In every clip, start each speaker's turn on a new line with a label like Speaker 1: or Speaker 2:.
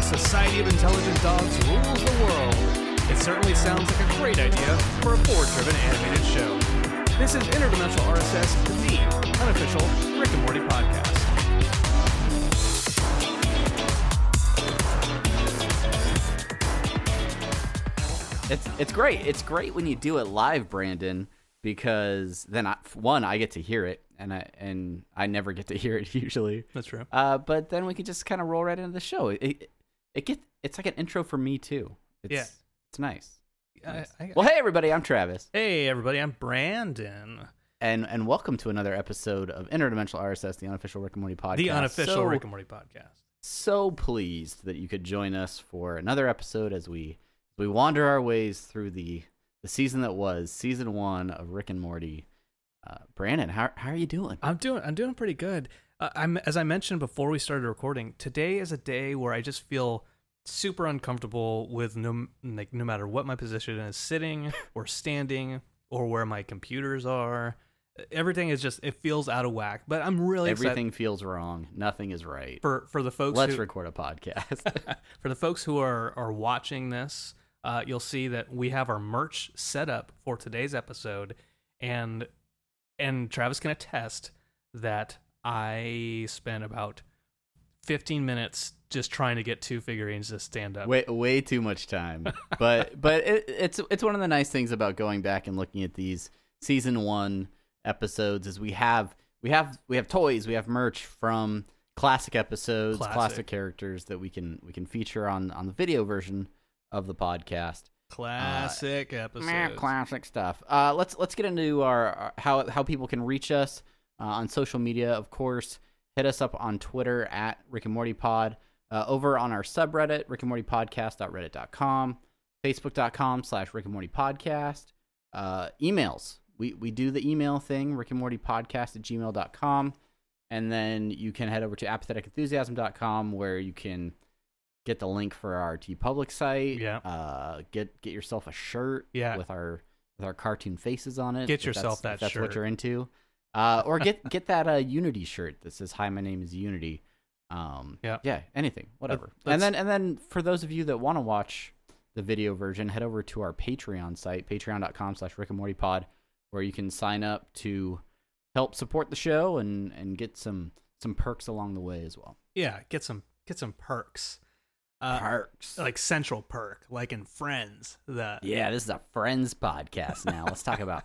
Speaker 1: a society of intelligent dogs rules the world, it certainly sounds like a great idea for a board driven animated show. This is Interdimensional RSS, the unofficial Rick and Morty podcast.
Speaker 2: It's it's great. It's great when you do it live, Brandon, because then I, one I get to hear it, and I and I never get to hear it usually.
Speaker 1: That's true.
Speaker 2: Uh, but then we can just kind of roll right into the show. It it, it get it's like an intro for me too. It's,
Speaker 1: Yeah.
Speaker 2: it's nice.
Speaker 1: I-
Speaker 2: Nice.
Speaker 1: I-
Speaker 2: well, hey everybody, I'm Travis,
Speaker 1: Hey, everybody, I'm Brandon.
Speaker 2: and and welcome to another episode of Interdimensional RSS, the unofficial Rick and Morty podcast.
Speaker 1: The unofficial
Speaker 2: so,
Speaker 1: Rick and Morty podcast.
Speaker 2: So pleased that you could join us for another episode as we we wander our ways through the the season that was season one of Rick and Morty. Uh, Brandon, how how are you doing?
Speaker 1: I'm doing I'm doing pretty good. Uh, I'm as I mentioned before we started recording. Today is a day where I just feel super uncomfortable with no like no matter what my position is, sitting or standing or where my computers are. Everything is just it feels out of whack. But I'm really excited
Speaker 2: Everything feels wrong. Nothing is right.
Speaker 1: for for the folks
Speaker 2: Let's
Speaker 1: who,
Speaker 2: record a podcast.
Speaker 1: for the folks who are are watching this, uh, you'll see that we have our merch set up for today's episode, and and Travis can attest that I spent about 15 minutes just trying to get two figurines to stand up.
Speaker 2: way way too much time. But but it, it's it's one of the nice things about going back and looking at these season one episodes is we have we have we have toys, we have merch from classic episodes, classic,
Speaker 1: Classic.
Speaker 2: characters that we can we can feature on on the video version of the podcast.
Speaker 1: Classic
Speaker 2: Meh,
Speaker 1: episode.
Speaker 2: classic stuff. Uh, let's let's get into our, our how how people can reach us uh, on social media. Of course, hit us up on Twitter at Rick and Morty Pod. Uh, over on our subreddit, Rick and Morty Podcast.reddit.com, Facebook.com slash Rick and Morty Podcast. Uh, emails. We we do the email thing, Rick and Morty Podcast at gmail.com. And then you can head over to apatheticenthusiasm.com where you can get the link for our TeePublic site.
Speaker 1: Yeah.
Speaker 2: Uh, get get yourself a shirt.
Speaker 1: Yeah.
Speaker 2: With our with our cartoon faces on it.
Speaker 1: Get yourself that
Speaker 2: that's what you're into. Uh, or get get that uh, Unity shirt that says "Hi, my name is Unity." Um,
Speaker 1: Yeah.
Speaker 2: yeah, anything, whatever.
Speaker 1: let's-
Speaker 2: and then and then for those of you that want to watch the video version, head over to our Patreon site, patreon.com/slash Rick and Morty Pod, where you can sign up to help support the show and and get some some perks along the way as well.
Speaker 1: Yeah, get some get some perks. Uh,
Speaker 2: perks.
Speaker 1: like central perk, like in Friends. The
Speaker 2: yeah, this is a Friends podcast now. Let's talk about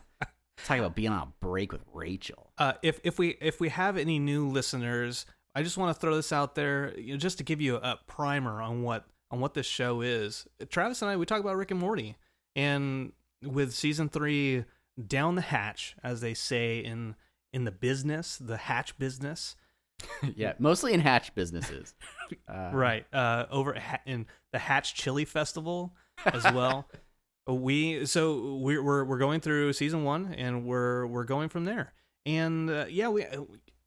Speaker 2: talk about being on a break with Rachel.
Speaker 1: uh, if if we if we have any new listeners, I just want to throw this out there, you know, just to give you a, primer on what on what this show is. Travis and I we talk about Rick and Morty, and with season three down the hatch, as they say in in the business, the hatch business,
Speaker 2: yeah, mostly in hatch businesses. Uh,
Speaker 1: right? Uh, over at Ha- in the Hatch Chili Festival as well. we so we're, we're we're going through season one, and we're we're going from there. And uh, yeah, we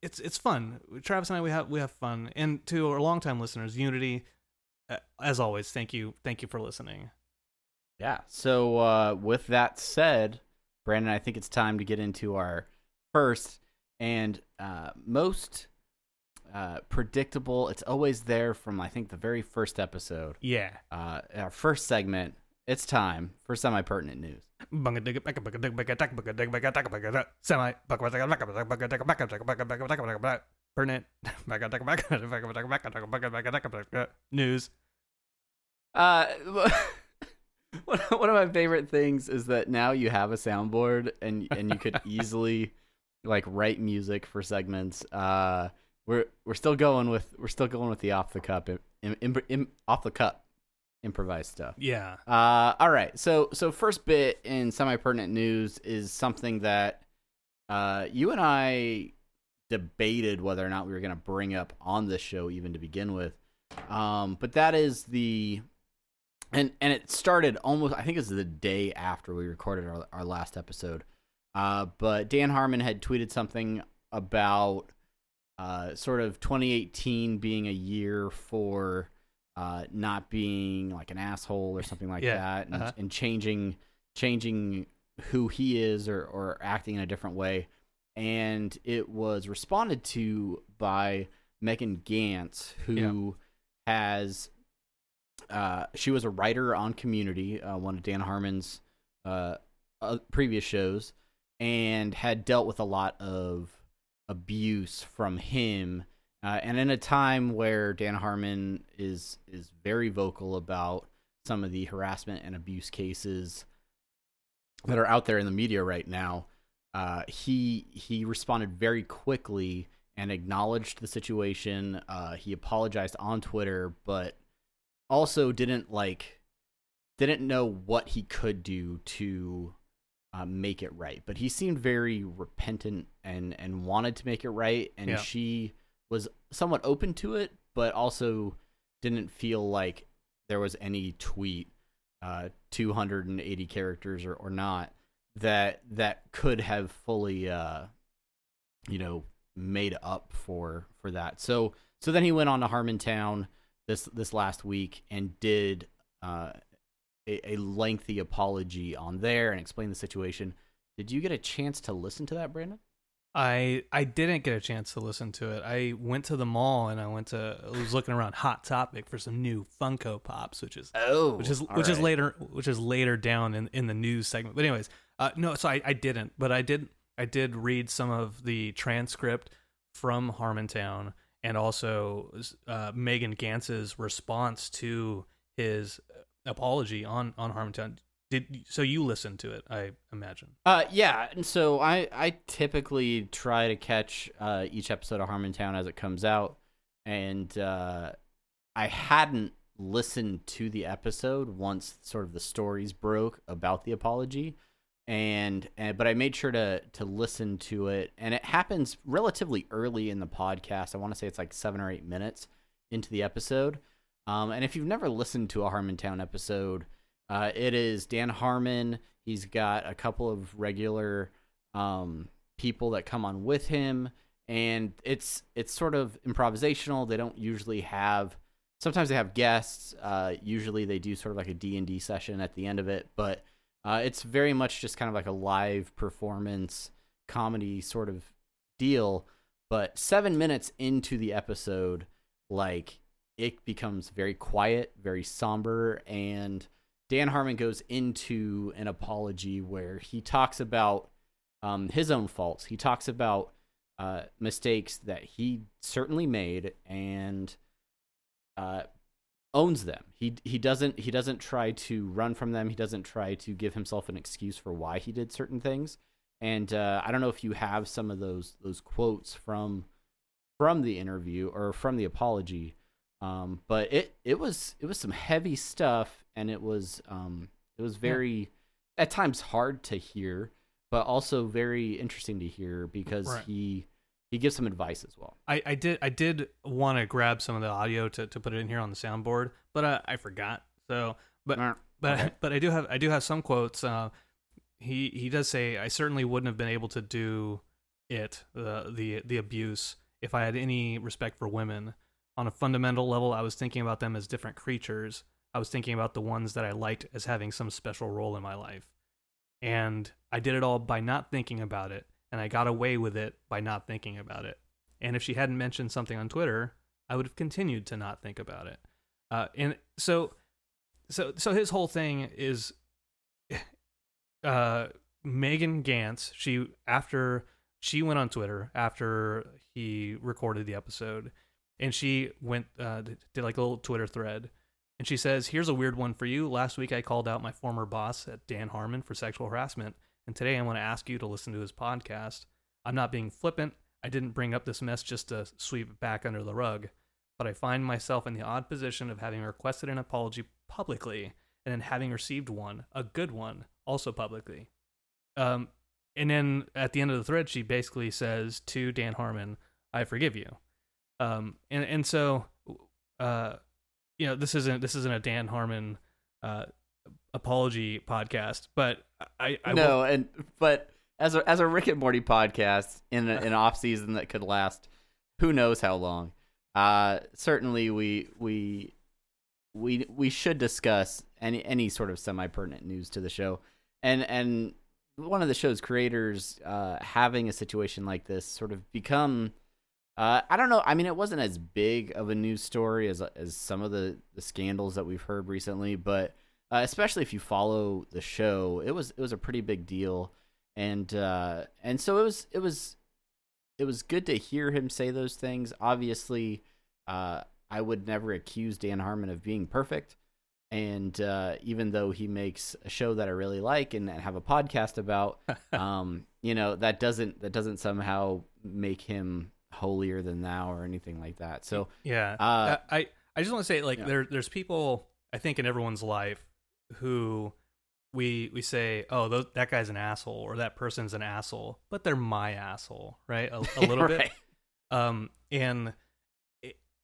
Speaker 1: it's it's fun. Travis and I we have we have fun. And to our longtime listeners, Unity, uh, as always, thank you thank you for listening.
Speaker 2: Yeah. So uh, with that said, Brandon, I think it's time to get into our first and uh, most uh, predictable. It's always there from I think the very first episode.
Speaker 1: Yeah.
Speaker 2: Uh, our first segment. It's time for semi-pertinent news.
Speaker 1: Semi pertinent news.
Speaker 2: Uh, one one of my favorite things is that now you have a soundboard and and you could easily like write music for segments. Uh, we're we're still going with we're still going with the off the cup off the cup improvised stuff.
Speaker 1: Yeah.
Speaker 2: Uh, all right. So so first bit in semi pertinent news is something that uh you and I debated whether or not we were going to bring up on this show even to begin with. Um, but that is the and and it started almost I think it was the day after we recorded our our last episode. Uh, but Dan Harmon had tweeted something about uh, sort of 2018 being a year for uh, not being like an asshole or something like
Speaker 1: Yeah,
Speaker 2: that, and,
Speaker 1: uh-huh.
Speaker 2: and changing changing who he is or or acting in a different way. And it was responded to by Megan Ganz, who has uh, she was a writer on Community, uh, one of Dan Harmon's uh, uh, previous shows, and had dealt with a lot of abuse from him. Uh, and in a time where Dan Harmon is is very vocal about some of the harassment and abuse cases that are out there in the media right now, uh, he he responded very quickly and acknowledged the situation. Uh, he apologized on Twitter, but also didn't like didn't know what he could do to uh, make it right. But he seemed very repentant and and wanted to make it right. And
Speaker 1: Yeah.
Speaker 2: she was somewhat open to it, but also didn't feel like there was any tweet, uh, 280 characters or, or not, that that could have fully, uh, you know, made up for for that. So so then he went on to Harmontown this this last week and did uh, a, a lengthy apology on there and explained the situation. Did you get a chance to listen to that, Brandon?
Speaker 1: I I didn't get a chance to listen to it. I went to the mall and I went to I was looking around Hot Topic for some new Funko Pops, which is
Speaker 2: Oh,
Speaker 1: which is which is later which is later down in, in the news segment. But anyways, uh, no, so I, I didn't, but I did I did read some of the transcript from Harmontown and also uh, Megan Ganz's response to his apology on on Harmontown. Did so you listened to it? I imagine.
Speaker 2: Uh, yeah. And so I I typically try to catch uh, each episode of Harmontown as it comes out, and uh, I hadn't listened to the episode once sort of the stories broke about the apology, and, and but I made sure to to listen to it, and it happens relatively early in the podcast. I want to say it's like seven or eight minutes into the episode. Um, and if you've never listened to a Harmontown episode, uh, it is Dan Harmon. He's got a couple of regular um, people that come on with him, and it's it's sort of improvisational. They don't usually have. Sometimes they have guests. Uh, usually they do sort of like a D and D session at the end of it, but uh, it's very much just kind of like a live performance comedy sort of deal. But seven minutes into the episode, like it becomes very quiet, very somber, and Dan Harmon goes into an apology where he talks about um, his own faults. He talks about uh, mistakes that he certainly made and uh, owns them. He he doesn't he doesn't try to run from them. He doesn't try to give himself an excuse for why he did certain things. And uh, I don't know if you have some of those those quotes from from the interview or from the apology. Um, but it it was it was some heavy stuff, and it was um it was very at times hard to hear, but also very interesting to hear because
Speaker 1: Right.
Speaker 2: he he gives some advice as well.
Speaker 1: I, I did I did want to grab some of the audio to, to put it in here on the soundboard, but uh, I forgot. So, but
Speaker 2: Nah,
Speaker 1: but
Speaker 2: okay.
Speaker 1: but I do have I do have some quotes. Uh, he he does say I certainly wouldn't have been able to do it the the the abuse if I had any respect for women. On a fundamental level, I was thinking about them as different creatures. I was thinking about the ones that I liked as having some special role in my life. And I did it all by not thinking about it, and I got away with it by not thinking about it. And if she hadn't mentioned something on Twitter, I would have continued to not think about it. Uh, and so, so, so his whole thing is, uh, Megan Ganz. She after she went on Twitter after he recorded the episode, and she went uh, did like a little Twitter thread, and she says, "Here's a weird one for you. Last week I called out my former boss at Dan Harmon for sexual harassment, and today I want to ask you to listen to his podcast. I'm not being flippant. I didn't bring up this mess just to sweep it back under the rug, but I find myself in the odd position of having requested an apology publicly and then having received one, a good one, also publicly. Um, and then at the end of the thread, she basically says to Dan Harmon, "I forgive you." Um, and and so, uh, you know, this isn't this isn't a Dan Harmon uh, apology podcast, but I, I will-
Speaker 2: no, and but as a as a Rick and Morty podcast in a, an off season that could last who knows how long. Uh, certainly we we we we should discuss any any sort of semi pertinent news to the show, and and one of the show's creators uh, having a situation like this sort of become Uh, I don't know. I mean, it wasn't as big of a news story as as some of the, the scandals that we've heard recently, but uh, especially if you follow the show, it was it was a pretty big deal, and uh, and so it was it was it was good to hear him say those things. Obviously, uh, I would never accuse Dan Harmon of being perfect, and uh, even though he makes a show that I really like and, and have a podcast about, um, you know that doesn't that doesn't somehow make him holier than thou or anything like that. So
Speaker 1: yeah,
Speaker 2: uh,
Speaker 1: I I just want to say like
Speaker 2: yeah.
Speaker 1: there there's people I think in everyone's life who we we say oh those, that guy's an asshole or that person's an asshole, but they're my asshole, right? A, a little
Speaker 2: right.
Speaker 1: bit. Um, and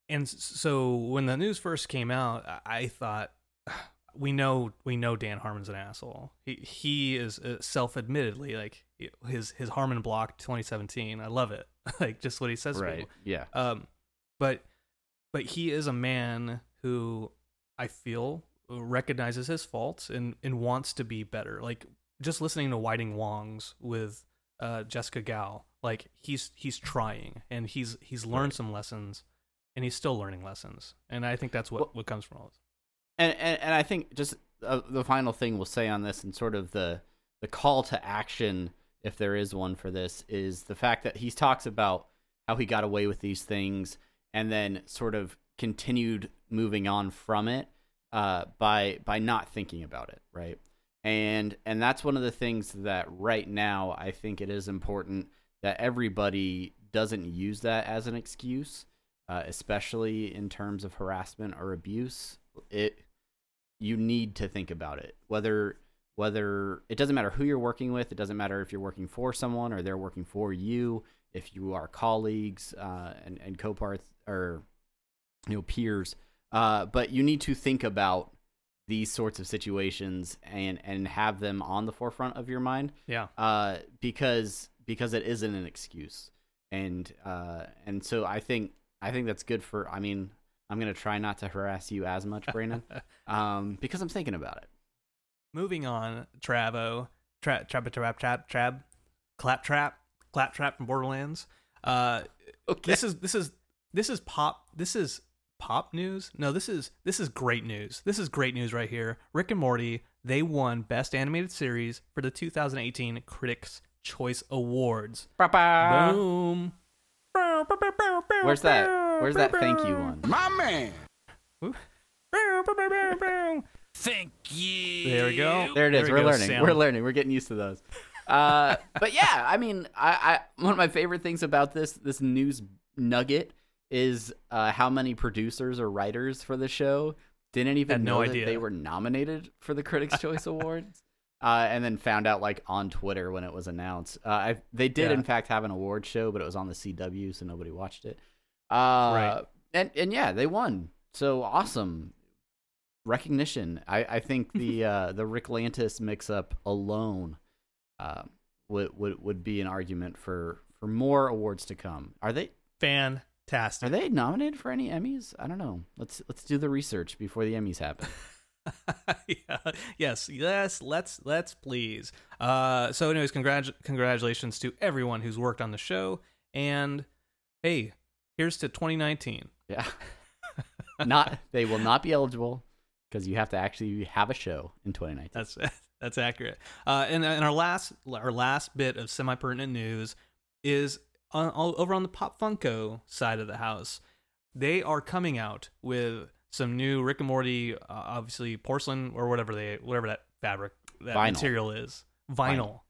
Speaker 1: and so when the news first came out, I, thought we know we know Dan Harmon's an asshole. He he is uh, self-admittedly like his his Harmon block 2017. I love it. like just what he says.
Speaker 2: right. Yeah.
Speaker 1: Um, but but he is a man who I feel recognizes his faults and and wants to be better. Like just listening to Whiting Wong's with uh, Jessica Gao, like he's he's trying and he's he's learned
Speaker 2: Right.
Speaker 1: some lessons and he's still learning lessons. And I think that's what
Speaker 2: Well-
Speaker 1: what comes from all this.
Speaker 2: and and, and I think just uh, the final thing we'll say on this and sort of the the call to action if there is one for this is the fact that he talks about how he got away with these things and then sort of continued moving on from it uh, by by not thinking about it right? And and that's one of the things that right now I think it is important that everybody doesn't use that as an excuse uh, especially in terms of harassment or abuse. It you need to think about it whether whether it doesn't matter who you're working with it doesn't matter if you're working for someone or they're working for you if you are colleagues uh, and and co-parts or you know peers uh, but you need to think about these sorts of situations and and have them on the forefront of your mind
Speaker 1: Yeah.
Speaker 2: uh, because because it isn't an excuse, and uh, and so I think I think that's good for. I mean, I'm gonna try not to harass you as much, Brandon, um, because I'm thinking about it.
Speaker 1: Moving on, Travo, trap, trap, trap, trap, trap, clap, trap, clap, trap from Borderlands. Uh,
Speaker 2: Okay.
Speaker 1: this is this is this is pop. This is pop news. No, this is this is great news. This is great news right here. Rick and Morty they won Best Animated Series for the 2018 Critics' Choice Awards. Boom.
Speaker 2: Where's that? Where's that thank you one?
Speaker 3: My man.
Speaker 1: Thank you. There we go.
Speaker 2: There it is.
Speaker 1: we
Speaker 2: We're
Speaker 1: go,
Speaker 2: learning.
Speaker 1: Sam.
Speaker 2: We're learning. We're getting used to those. Uh, but yeah, I mean, I, I one of my favorite things about this this news nugget is uh, how many producers or writers for the show didn't even
Speaker 1: Had no
Speaker 2: know that they were nominated for the Critics' Choice Awards. Uh, and then found out like on Twitter when it was announced. Uh, I, they did
Speaker 1: Yeah.
Speaker 2: in fact have an award show, but it was on the CW, so nobody watched it. Uh,
Speaker 1: Right.
Speaker 2: And and yeah, they won. So awesome recognition. I, I think the uh, the Ricklantis mix up alone uh, would, would would be an argument for for more awards to come. Are they
Speaker 1: Fantastic.
Speaker 2: are they nominated for any Emmys? I don't know. Let's let's do the research before the Emmys happen.
Speaker 1: yeah. Yes, yes, let's let's please. Uh so anyways, congrat- congratulations to everyone who's worked on the show and hey, here's to 2019.
Speaker 2: Yeah. not they will not be eligible because you have to actually have a show in 2019.
Speaker 1: That's that's accurate. Uh and, and our last our last bit of semi-pertinent news is on, all, over on the Pop Funko side of the house. They are coming out with some new Rick and Morty uh, obviously porcelain or whatever they whatever that fabric that
Speaker 2: Vinyl.
Speaker 1: material is. Vinyl.
Speaker 2: Vinyl.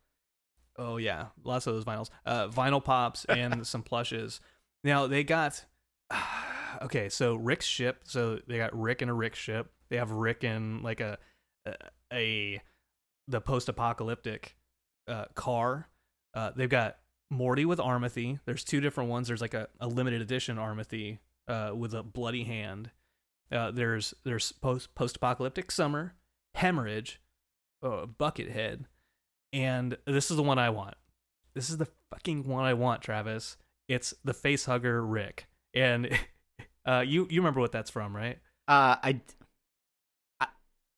Speaker 1: Oh yeah, lots of those vinyls. Uh, vinyl pops and some plushes. Now they got okay. So Rick's ship. So they got Rick in a Rick ship. They have Rick in like a a, a the post-apocalyptic uh, car. Uh, they've got Morty with Armothy. There's two different ones. There's like a, a limited edition Armothy uh, with a bloody hand. Uh, there's there's post post-apocalyptic summer, hemorrhage, uh, buckethead, and this is the one I want. This is the fucking one I want, Travis. It's the face hugger Rick, and uh, you you remember what that's from, right?
Speaker 2: Uh, I, I,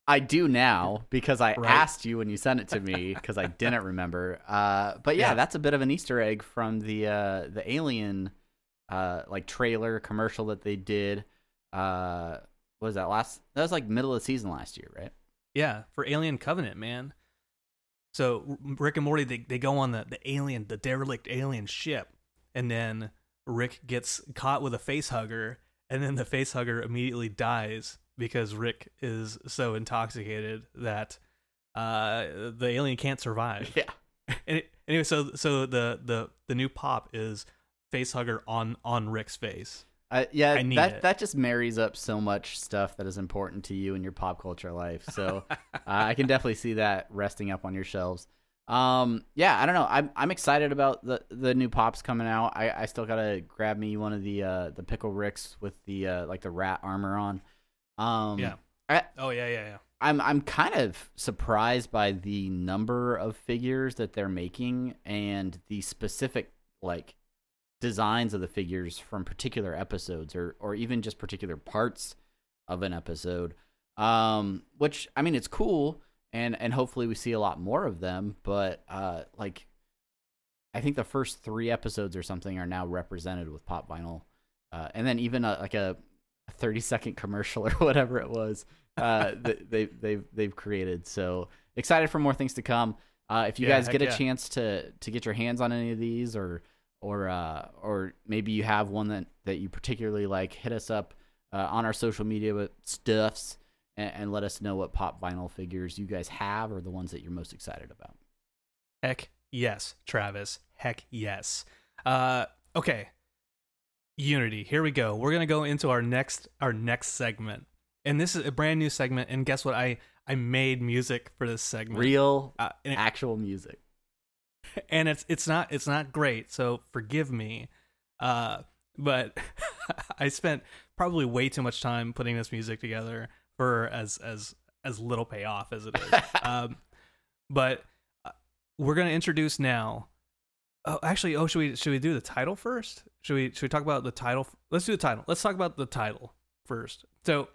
Speaker 2: I do now because I
Speaker 1: Right.
Speaker 2: asked you when you sent it to me because I didn't remember. Uh, but yeah,
Speaker 1: Yeah.
Speaker 2: that's a bit of an Easter egg from the uh, the Alien uh like trailer commercial that they did. Uh, what was that last? That was like middle of the season last year, right?
Speaker 1: Yeah, for Alien Covenant, man. So Rick and Morty they, they go on the, the alien the derelict alien ship and then Rick gets caught with a face hugger and then the face hugger immediately dies because Rick is so intoxicated that uh, the alien can't survive.
Speaker 2: Yeah.
Speaker 1: And it, anyway, so so the the the new pop is face hugger on on Rick's face.
Speaker 2: Yeah,
Speaker 1: I
Speaker 2: that
Speaker 1: it.
Speaker 2: that just marries up so much stuff that is important to you in your pop culture life. So uh, I can definitely see that resting up on your shelves. Um, yeah, I don't know. I'm I'm excited about the the new pops coming out. I, I still gotta grab me one of the uh the pickle ricks with the uh like the rat armor on. Um,
Speaker 1: Yeah.
Speaker 2: I,
Speaker 1: Oh yeah, yeah, yeah.
Speaker 2: I'm I'm kind of surprised by the number of figures that they're making and the specific like designs of the figures from particular episodes or or even just particular parts of an episode. Um which I mean it's cool and and hopefully we see a lot more of them, but uh like I think the first 3 episodes or something are now represented with pop vinyl. Uh and then even a, like a 30 second commercial or whatever it was uh that they they've they've created so excited for more things to come uh if you
Speaker 1: Yeah,
Speaker 2: guys get a
Speaker 1: yeah.
Speaker 2: chance to to get your hands on any of these or or uh or maybe you have one that that you particularly like hit us up uh, on our social media with stuffs and, and let us know what pop vinyl figures you guys have or the ones that you're most excited about
Speaker 1: Heck yes, Travis. Heck yes. Uh, okay. Unity. Here we go. We're gonna go into our next our next segment, and this is a brand new segment. And guess what? I I made music for this segment.
Speaker 2: real
Speaker 1: Uh, it-
Speaker 2: actual music
Speaker 1: and it's it's not it's not great. So forgive me. Uh, but I spent probably way too much time putting this music together for as as as little payoff as it is. um, but uh, we're gonna introduce now. Oh, actually, oh, should we should we do the title first? Should we should we talk about the title? Let's do the title. Let's talk about the title first. So,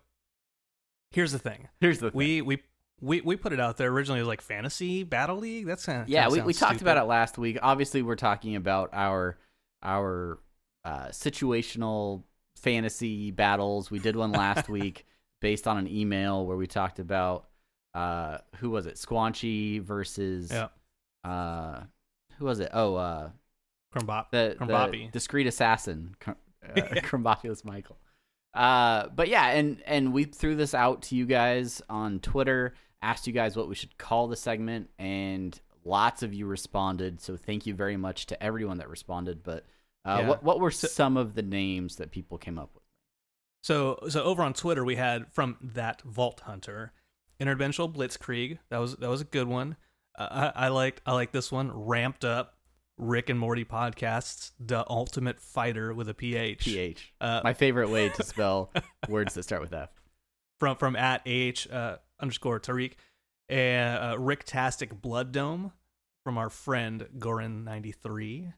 Speaker 1: here's the thing.
Speaker 2: here's the thing.
Speaker 1: We we we we put it out there originally as like fantasy battle league. That's kind of
Speaker 2: yeah we, we talked about it last week obviously we're talking about our our uh, situational fantasy battles we did one last week based on an email where we talked about uh who was it? Squanchy versus
Speaker 1: Yeah,
Speaker 2: uh who was it? Oh uh
Speaker 1: Crumbop.
Speaker 2: the, the discreet assassin. Uh, Krombopulos michael. Uh but yeah and and we threw this out to you guys on twitter asked you guys what we should call the segment and lots of you responded. So thank you very much to everyone that responded. But uh
Speaker 1: Yeah.
Speaker 2: what what were
Speaker 1: So-
Speaker 2: some of the names that people came up with
Speaker 1: So so over on Twitter we had from that Vault Hunter, Interdimensional Blitzkrieg. That was that was a good one. Uh, I, I liked I like this one. Ramped up Rick and Morty podcasts, the ultimate fighter with a PH.
Speaker 2: ph
Speaker 1: Uh,
Speaker 2: my favorite way to spell words that start with f
Speaker 1: from from at h uh, underscore Tariq, and uh, Rick Tastic Blood Dome from our friend Gorin ninety three,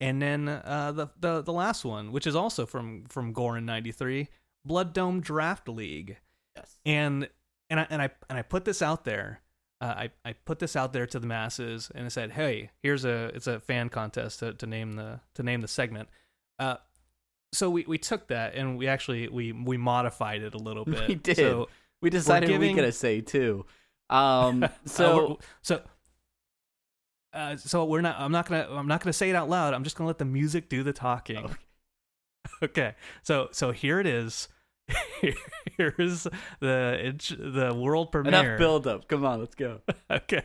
Speaker 1: and then uh, the the the last one, which is also from from Gorin ninety three, Blood Dome Draft League,
Speaker 2: yes
Speaker 1: and and I and I and I put this out there. Uh, I I put this out there to the masses, and I said, "Hey, here's a it's a fan contest to, to name the to name the segment." Uh, so we, we took that and we actually we we modified it a little bit.
Speaker 2: We did.
Speaker 1: So
Speaker 2: we decided
Speaker 1: giving-
Speaker 2: we could say too um
Speaker 1: uh,
Speaker 2: so
Speaker 1: we're- so uh, so we're not. I'm not gonna. I'm not gonna say it out loud. I'm just gonna let the music do the talking.
Speaker 2: Okay.
Speaker 1: Okay. So so here it is. Here's the it's the world premiere.
Speaker 2: enough build up come on let's go
Speaker 1: Okay.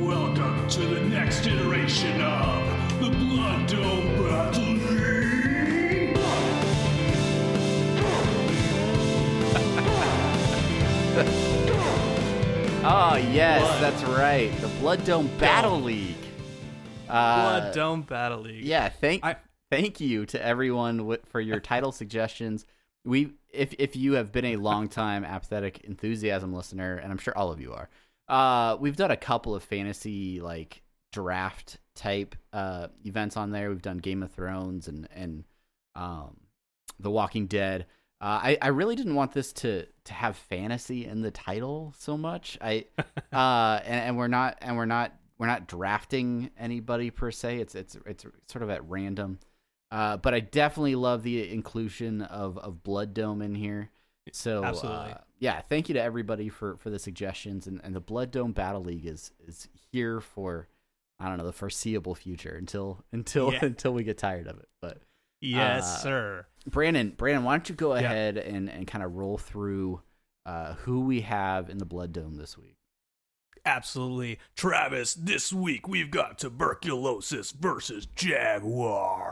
Speaker 3: Welcome to the next iteration of the Blood Dome Battle League.
Speaker 2: Oh yes,
Speaker 1: Blood.
Speaker 2: that's right. The Blood Dome Battle League. Uh,
Speaker 1: Blood Dome Battle League.
Speaker 2: Yeah, thank
Speaker 1: I-
Speaker 2: thank you to everyone for your title suggestions. We if if you have been a longtime apathetic enthusiasm listener, and I'm sure all of you are, uh, we've done a couple of fantasy like draft type uh events on there. We've done Game of Thrones and and um, The Walking Dead. Uh, I I really didn't want this to to have fantasy in the title so much. I uh and, and we're not and we're not we're not drafting anybody per se. It's it's it's sort of at random. Uh, but I definitely love the inclusion of, of Blood Dome in here. So uh, yeah, thank you to everybody for, for the suggestions and, and the Blood Dome Battle League is is here for I don't know the foreseeable future until until
Speaker 1: Yeah.
Speaker 2: until we get tired of it. But
Speaker 1: Yes,
Speaker 2: Uh,
Speaker 1: sir.
Speaker 2: Brandon, Brandon, why don't you go
Speaker 1: Yeah.
Speaker 2: ahead and, and kind of roll through uh, who we have in the Blood Dome this week?
Speaker 1: Absolutely. Travis, this week we've got tuberculosis versus Jaguar.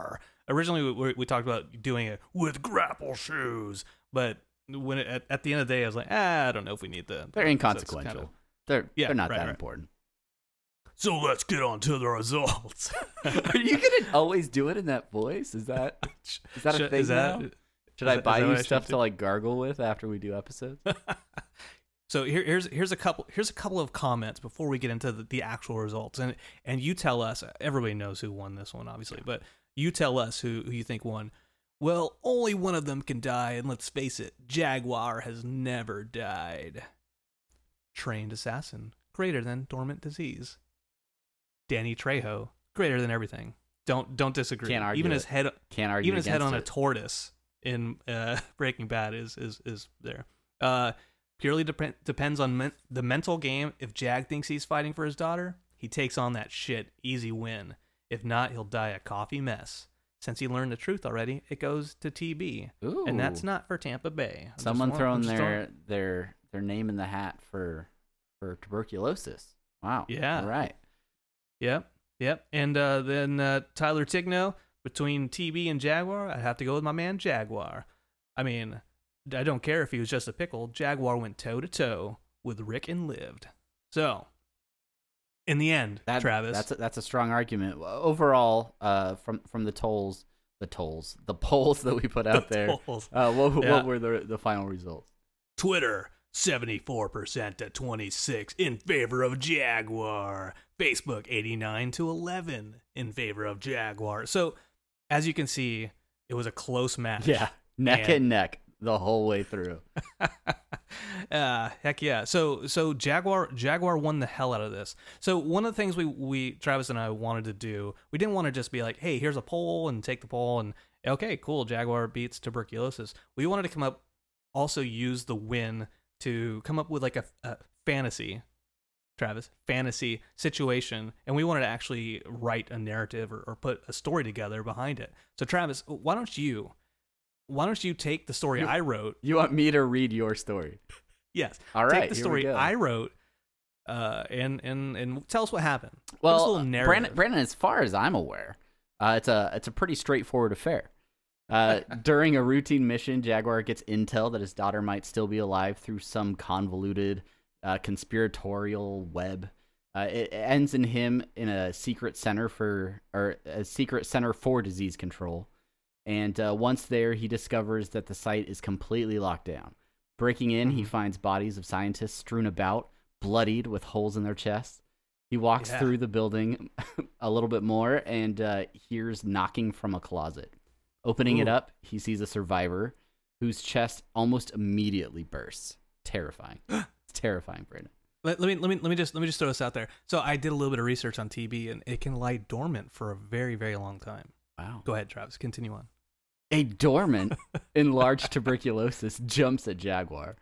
Speaker 1: Originally, we, we talked about doing it with grapple shoes, but when it, at, at the end of the day, I was like, ah, I don't know if we need the.
Speaker 2: They're inconsequential.
Speaker 1: kinda-
Speaker 2: they're
Speaker 1: Yeah,
Speaker 2: they're not
Speaker 1: right,
Speaker 2: that
Speaker 1: right.
Speaker 2: important.
Speaker 1: So let's get on to the results.
Speaker 2: Are you gonna always do it in that voice? Is that is that a
Speaker 1: Should-
Speaker 2: thing
Speaker 1: is that-
Speaker 2: now? Should I
Speaker 1: that-
Speaker 2: buy you stuff to like gargle with after we do episodes?
Speaker 1: So here, here's here's a couple here's a couple of comments before we get into the, the actual results, and and you tell us. Everybody knows who won this one, obviously, but you tell us who who you think won. Well, only one of them can die, and let's face it, Jaguar has never died. Trained assassin, greater than dormant disease. Danny Trejo, greater than everything. Don't don't disagree.
Speaker 2: Can't argue
Speaker 1: Even his head
Speaker 2: Can't argue
Speaker 1: even his head on a tortoise in uh, Breaking Bad is is is there. Uh, purely dep- depends on men- the mental game. If Jag thinks he's fighting for his daughter, he takes on that shit. Easy win. If not, he'll die a coffee mess. Since he learned the truth already, it goes to TB,
Speaker 2: Ooh.
Speaker 1: and that's not for Tampa Bay. I'm just
Speaker 2: someone
Speaker 1: I'm
Speaker 2: throwing
Speaker 1: just
Speaker 2: their their their name in the hat for for tuberculosis. Wow.
Speaker 1: Yeah.
Speaker 2: All right.
Speaker 1: Yep, yep. And uh, then uh, Tyler Tigno between TB and Jaguar, I'd have to go with my man Jaguar. I mean, I don't care if he was just a pickle. Jaguar went toe to toe with Rick and lived. So, in the end,
Speaker 2: That,
Speaker 1: Travis,
Speaker 2: That's a, that's a strong argument. Overall, uh, from from the tolls, the tolls, the polls that we put out there.
Speaker 1: Tolls.
Speaker 2: Uh, what,
Speaker 1: Yeah.
Speaker 2: what were the the final results?
Speaker 1: Twitter, 74% to 26 in favor of Jaguar. Facebook, 89 to 11 in favor of Jaguar. So, as you can see, it was a close match.
Speaker 2: Yeah, neck
Speaker 1: And-
Speaker 2: and neck the whole way through.
Speaker 1: uh, heck yeah. So so Jaguar Jaguar won the hell out of this. So one of the things we we Travis and I wanted to do, we didn't want to just be like, hey, here's a poll and take the poll and okay, cool, Jaguar beats tuberculosis. We wanted to come up also use the win to come up with like a, a fantasy Travis, fantasy situation, and we wanted to actually write a narrative or, or put a story together behind it. So, Travis, why don't you, why don't you take the story
Speaker 2: You-
Speaker 1: I wrote
Speaker 2: You want me to read your story?
Speaker 1: Yes.
Speaker 2: All right,
Speaker 1: Take the story. I wrote, uh, and and and tell us what happened.
Speaker 2: Well, uh. Brandon, Brandon, as far as I'm aware, uh, it's a it's a pretty straightforward affair. Uh, during a routine mission, Jaguar gets intel that his daughter might still be alive through some convoluted uh, conspiratorial web. Uh, it it ends in him in a secret center for or a secret center for disease control. And uh, once there, he discovers that the site is completely locked down. Breaking in, he
Speaker 1: Mhm.
Speaker 2: finds bodies of scientists strewn about, bloodied with holes in their chests. He walks
Speaker 1: Yeah.
Speaker 2: through the building a little bit more and uh, hears knocking from a closet. Opening it up, he sees a survivor whose chest almost immediately bursts. Terrifying. it's terrifying, Brandon.
Speaker 1: let, let me let me let me just let me just throw this out there. So I did a little bit of research on TB, and it can lie dormant for a very very long time.
Speaker 2: Wow.
Speaker 1: Go ahead, Travis. Continue on.
Speaker 2: A dormant, enlarged tuberculosis jumps at Jaguar.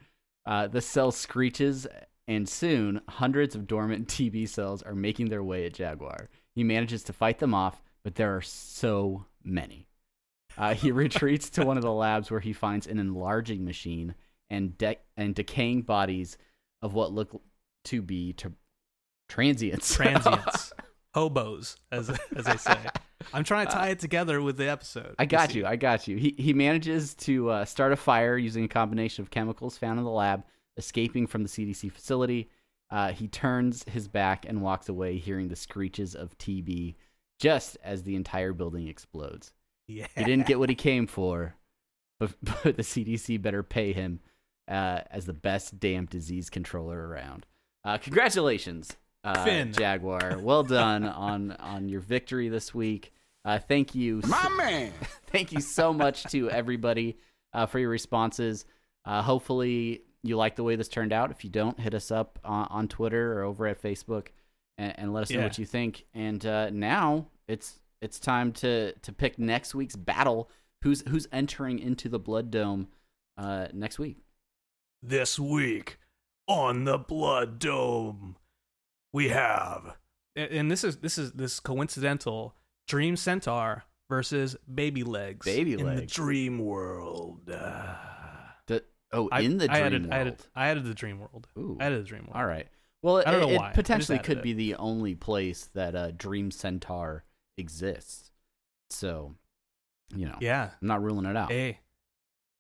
Speaker 2: Uh, the cell screeches, and soon hundreds of dormant TB cells are making their way at Jaguar. He manages to fight them off, but there are so many. Uh, he retreats to one of the labs where he finds an enlarging machine and de- and decaying bodies of what look to be to- transients.
Speaker 1: Transients, hobos, as as they say. I'm trying to tie it together with the episode.
Speaker 2: I got you. I got you. He he manages to uh, start a fire using a combination of chemicals found in the lab, escaping from the CDC facility. Uh, he turns his back and walks away, hearing the screeches of TB just as the entire building explodes.
Speaker 1: Yeah.
Speaker 2: He didn't get what he came for, but, but the CDC better pay him uh, as the best damn disease controller around. Uh, congratulations, uh,
Speaker 1: Finn.
Speaker 2: Jaguar. Well done on on your victory this week. Uh, thank you,
Speaker 3: My man.
Speaker 2: thank you so much to everybody uh, for your responses. Uh, hopefully, you like the way this turned out. If you don't, hit us up on, on Twitter or over at Facebook and, and let us know what you think. And uh, now it's it's time to to pick next week's battle. Who's who's entering into the Blood Dome uh, next week?
Speaker 1: This week on the Blood Dome, we have, and- this is this is this coincidental Dream Centaur versus Baby Legs.
Speaker 2: Baby
Speaker 1: in the Dream World.
Speaker 2: The, oh,
Speaker 1: I-
Speaker 2: in the
Speaker 1: I
Speaker 2: Dream
Speaker 1: added,
Speaker 2: World.
Speaker 1: I added, I added the Dream World.
Speaker 2: Ooh.
Speaker 1: I added the Dream World.
Speaker 2: All right. Well, it,
Speaker 1: I don't know
Speaker 2: it
Speaker 1: why. I just
Speaker 2: potentially could
Speaker 1: it.
Speaker 2: be the only place that uh, Dream Centaur exists. So, you know,
Speaker 1: Yeah.
Speaker 2: I'm not ruling it out.
Speaker 1: Hey,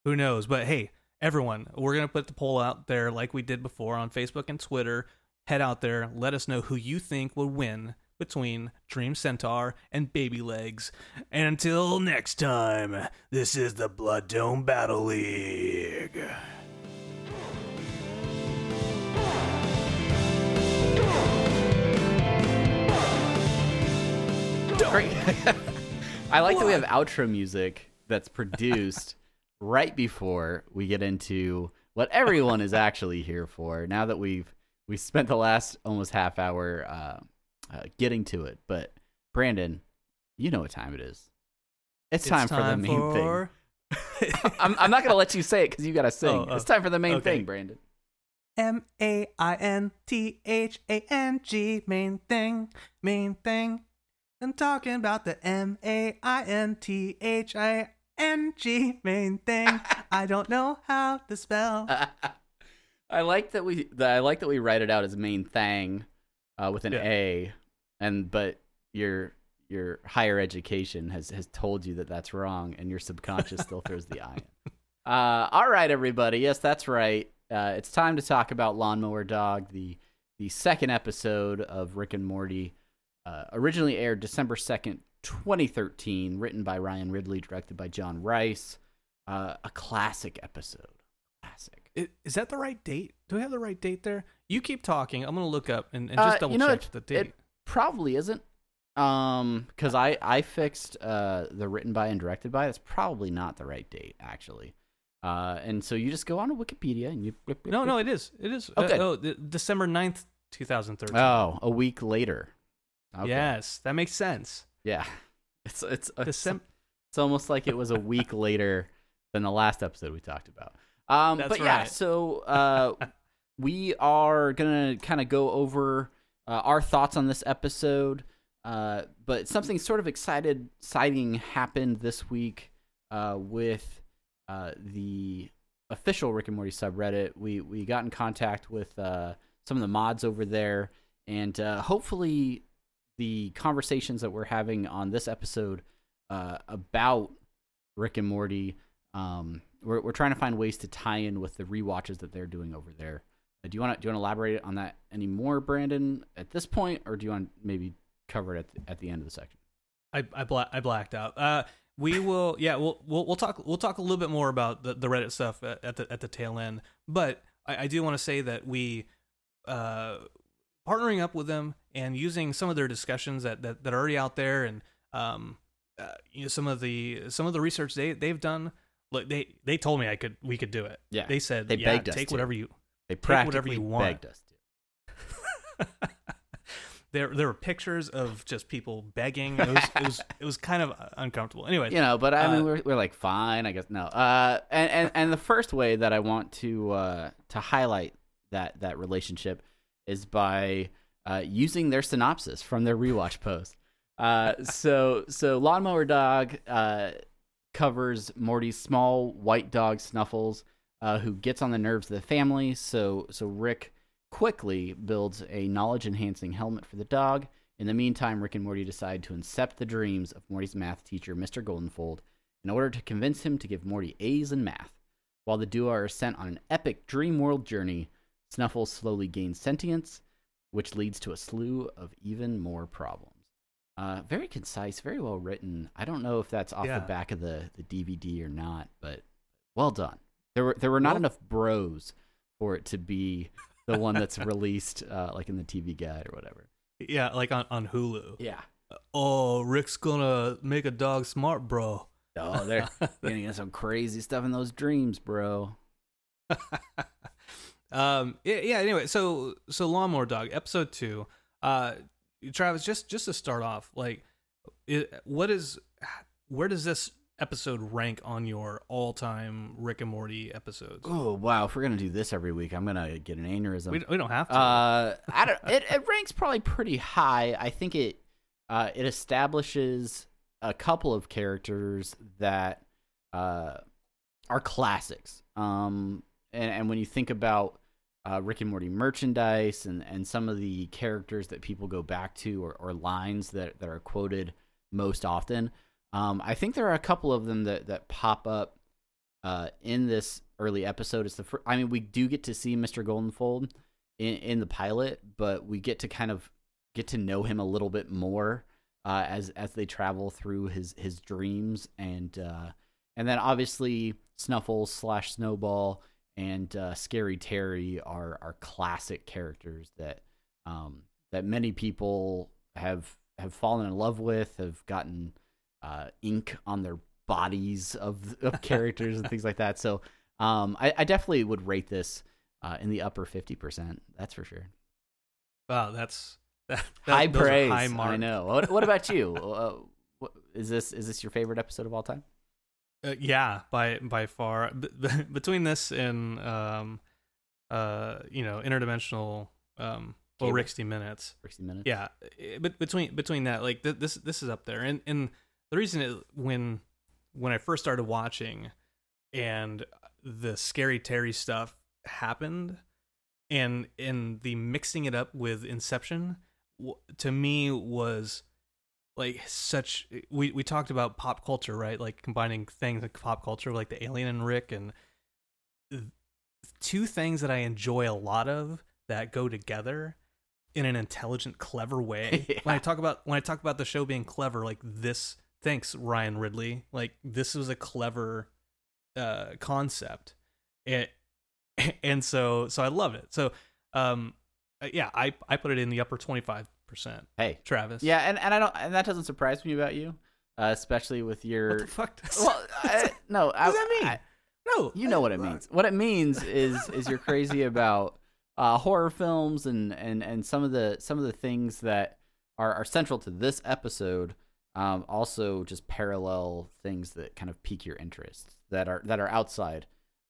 Speaker 1: who knows? But hey, everyone, we're gonna put the poll out there like we did before on Facebook and Twitter. Head out there, let us know who you think will win between Dream Centaur and Baby Legs. And until next time, this is the Blood Dome Battle League.
Speaker 2: Great. I like that we have outro music that's produced right before we get into what everyone is actually here for. Now that we've we spent the last almost half hour uh, uh, getting to it, but Brandon, you know what time it is. It's, time, for the main thing. I'm, I'm not gonna let you say it because you gotta sing.
Speaker 1: Oh, oh,
Speaker 2: it's time for the main
Speaker 1: okay.
Speaker 2: thing, Brandon.
Speaker 1: M A I N T H A N G, main thing, main thing. I'm talking about the M A I N T H I N G, main thing. I don't know how to spell.
Speaker 2: I like that we that I like that we write it out as main thing uh, with an
Speaker 1: Yeah.
Speaker 2: A, and but your your higher education has has told you that that's wrong, and your subconscious still throws the I in. Uh, all right, everybody. Yes, that's right. Uh, it's time to talk about Lawnmower Dog, the the second episode of Rick and Morty. Uh, originally aired December second, 2013, written by Ryan Ridley, directed by John Rice. Uh, a classic episode. Classic.
Speaker 1: I- Is that the right date? Do we have the right date there? You keep talking. I'm gonna look up and, and
Speaker 2: Uh,
Speaker 1: just double
Speaker 2: you know,
Speaker 1: check
Speaker 2: it-
Speaker 1: the date.
Speaker 2: It probably isn't. Um, because I I fixed uh the written by and directed by. That's probably not the right date actually. Uh, and so you just go on to Wikipedia and you.
Speaker 1: no, no, it is. It is.
Speaker 2: Okay.
Speaker 1: Uh, oh, the- December 9th, 2013.
Speaker 2: Oh, a week later. Okay.
Speaker 1: Yes, that makes sense.
Speaker 2: Yeah. It's it's it's,
Speaker 1: December.
Speaker 2: it's almost like it was a week later than the last episode we talked about. Um,
Speaker 1: That's
Speaker 2: but yeah, so uh, we are gonna kind of go over uh, our thoughts on this episode. Uh, but something sort of excited, exciting happened this week uh, with uh, the official Rick and Morty subreddit. We we got in contact with uh, some of the mods over there, and uh, hopefully the conversations that we're having on this episode uh, about Rick and Morty. Um, we're we're trying to find ways to tie in with the rewatches that they're doing over there. Uh, do you want to do you want to elaborate on that any more, Brandon, at this point, or do you want to maybe cover it at the, at the end of the section?
Speaker 1: I I, bla- I blacked out. Uh, we will. Yeah, we'll we'll we'll talk we'll talk a little bit more about the, the Reddit stuff at, at the at the tail end. But I, I do want to say that we, uh, partnering up with them and using some of their discussions that that, that are already out there and um, uh, you know some of the some of the research they they've done. Look, they they told me I could we could do it.
Speaker 2: Yeah,
Speaker 1: they said
Speaker 2: they
Speaker 1: yeah,
Speaker 2: begged us
Speaker 1: take
Speaker 2: to.
Speaker 1: whatever you
Speaker 2: They
Speaker 1: whatever
Speaker 2: practically
Speaker 1: you want.
Speaker 2: begged us to.
Speaker 1: there there were pictures of just people begging. It was it was it was kind of uncomfortable. Anyway,
Speaker 2: you know but i mean
Speaker 1: Uh,
Speaker 2: we're, we're like fine i guess no uh and, and and the first way that i want to uh to highlight that that relationship is by uh using their synopsis from their rewatch post uh so so lawnmower dog uh covers morty's small white dog snuffles uh who gets on the nerves of the family so so rick quickly builds a knowledge enhancing helmet for the dog in the meantime, Rick and Morty decide to incept the dreams of Morty's math teacher, Mr. Goldenfold, in order to convince him to give Morty A's in math. While the duo are sent on an epic dream world journey, Snuffles slowly gains sentience, which leads to a slew of even more problems. Uh, very concise, very well written. I don't know if that's off
Speaker 1: Yeah.
Speaker 2: the back of the, the DVD or not, but well done. There were there were not
Speaker 1: Well-
Speaker 2: enough bros for it to be the one that's released uh, like in the TV guide or whatever.
Speaker 1: yeah, like on on Hulu.
Speaker 2: Yeah.
Speaker 1: Oh, Rick's gonna make a dog smart, bro.
Speaker 2: Oh, they're getting into some crazy stuff in those dreams, bro.
Speaker 1: um yeah, yeah anyway so so lawnmower dog episode two uh travis just just to start off like it, what is where does this episode rank on your all-time Rick and Morty episodes?
Speaker 2: Oh wow! If we're gonna do this every week, I'm gonna get an aneurysm.
Speaker 1: We, we don't have to.
Speaker 2: Uh, I don't. It, it ranks probably pretty high. I think it uh, it establishes a couple of characters that uh, are classics. Um, and, and when you think about uh, Rick and Morty merchandise and, and some of the characters that people go back to or, or lines that, that are quoted most often, um, I think there are a couple of them that, that pop up uh, in this early episode. It's the fir- I mean, we do get to see Mr. Goldenfold in, in the pilot, but we get to kind of get to know him a little bit more uh, as as they travel through his his dreams and uh, and then obviously Snuffles slash Snowball and uh, Scary Terry are are classic characters that um, that many people have have fallen in love with, have gotten uh, ink on their bodies of of characters and things like that. So um, I, I definitely would rate this uh, in the upper fifty percent. That's for sure.
Speaker 1: wow, that's that, that-
Speaker 2: high praise.
Speaker 1: High
Speaker 2: I know. What, what about you? uh, what, is this is this your favorite episode of all time?
Speaker 1: Uh, yeah, by by far. B- b- between this and um, uh, you know, interdimensional um, well. Rixty minutes.
Speaker 2: Sixty minutes.
Speaker 1: Yeah, eh, but between between that, like th- this this is up there, and and the reason it, when when I first started watching, and the scary Terry stuff happened, and and the mixing it up with Inception, w- to me was like such. We we talked about pop culture, right? Like combining things like pop culture, like the Alien and Rick, and two things that I enjoy a lot of that go together in an intelligent, clever way. When I talk about when I talk about the show being clever, like this. Thanks, Ryan Ridley. Like this was a clever uh, concept, it, and so so I love it. So um, uh, yeah, I I put it in the upper twenty five percent.
Speaker 2: Hey.
Speaker 1: Travis,
Speaker 2: Yeah, and, and I don't and that doesn't surprise me about you, uh, especially with your.
Speaker 1: what the fuck? Does,
Speaker 2: well, I, no,
Speaker 1: what does
Speaker 2: I,
Speaker 1: that mean?
Speaker 2: I-
Speaker 1: no,
Speaker 2: you know what it means. What it means is is you're crazy about uh, horror films and, and, and some of the some of the things that are, are central to this episode. Um, also, just parallel things that kind of pique your interest that are that are outside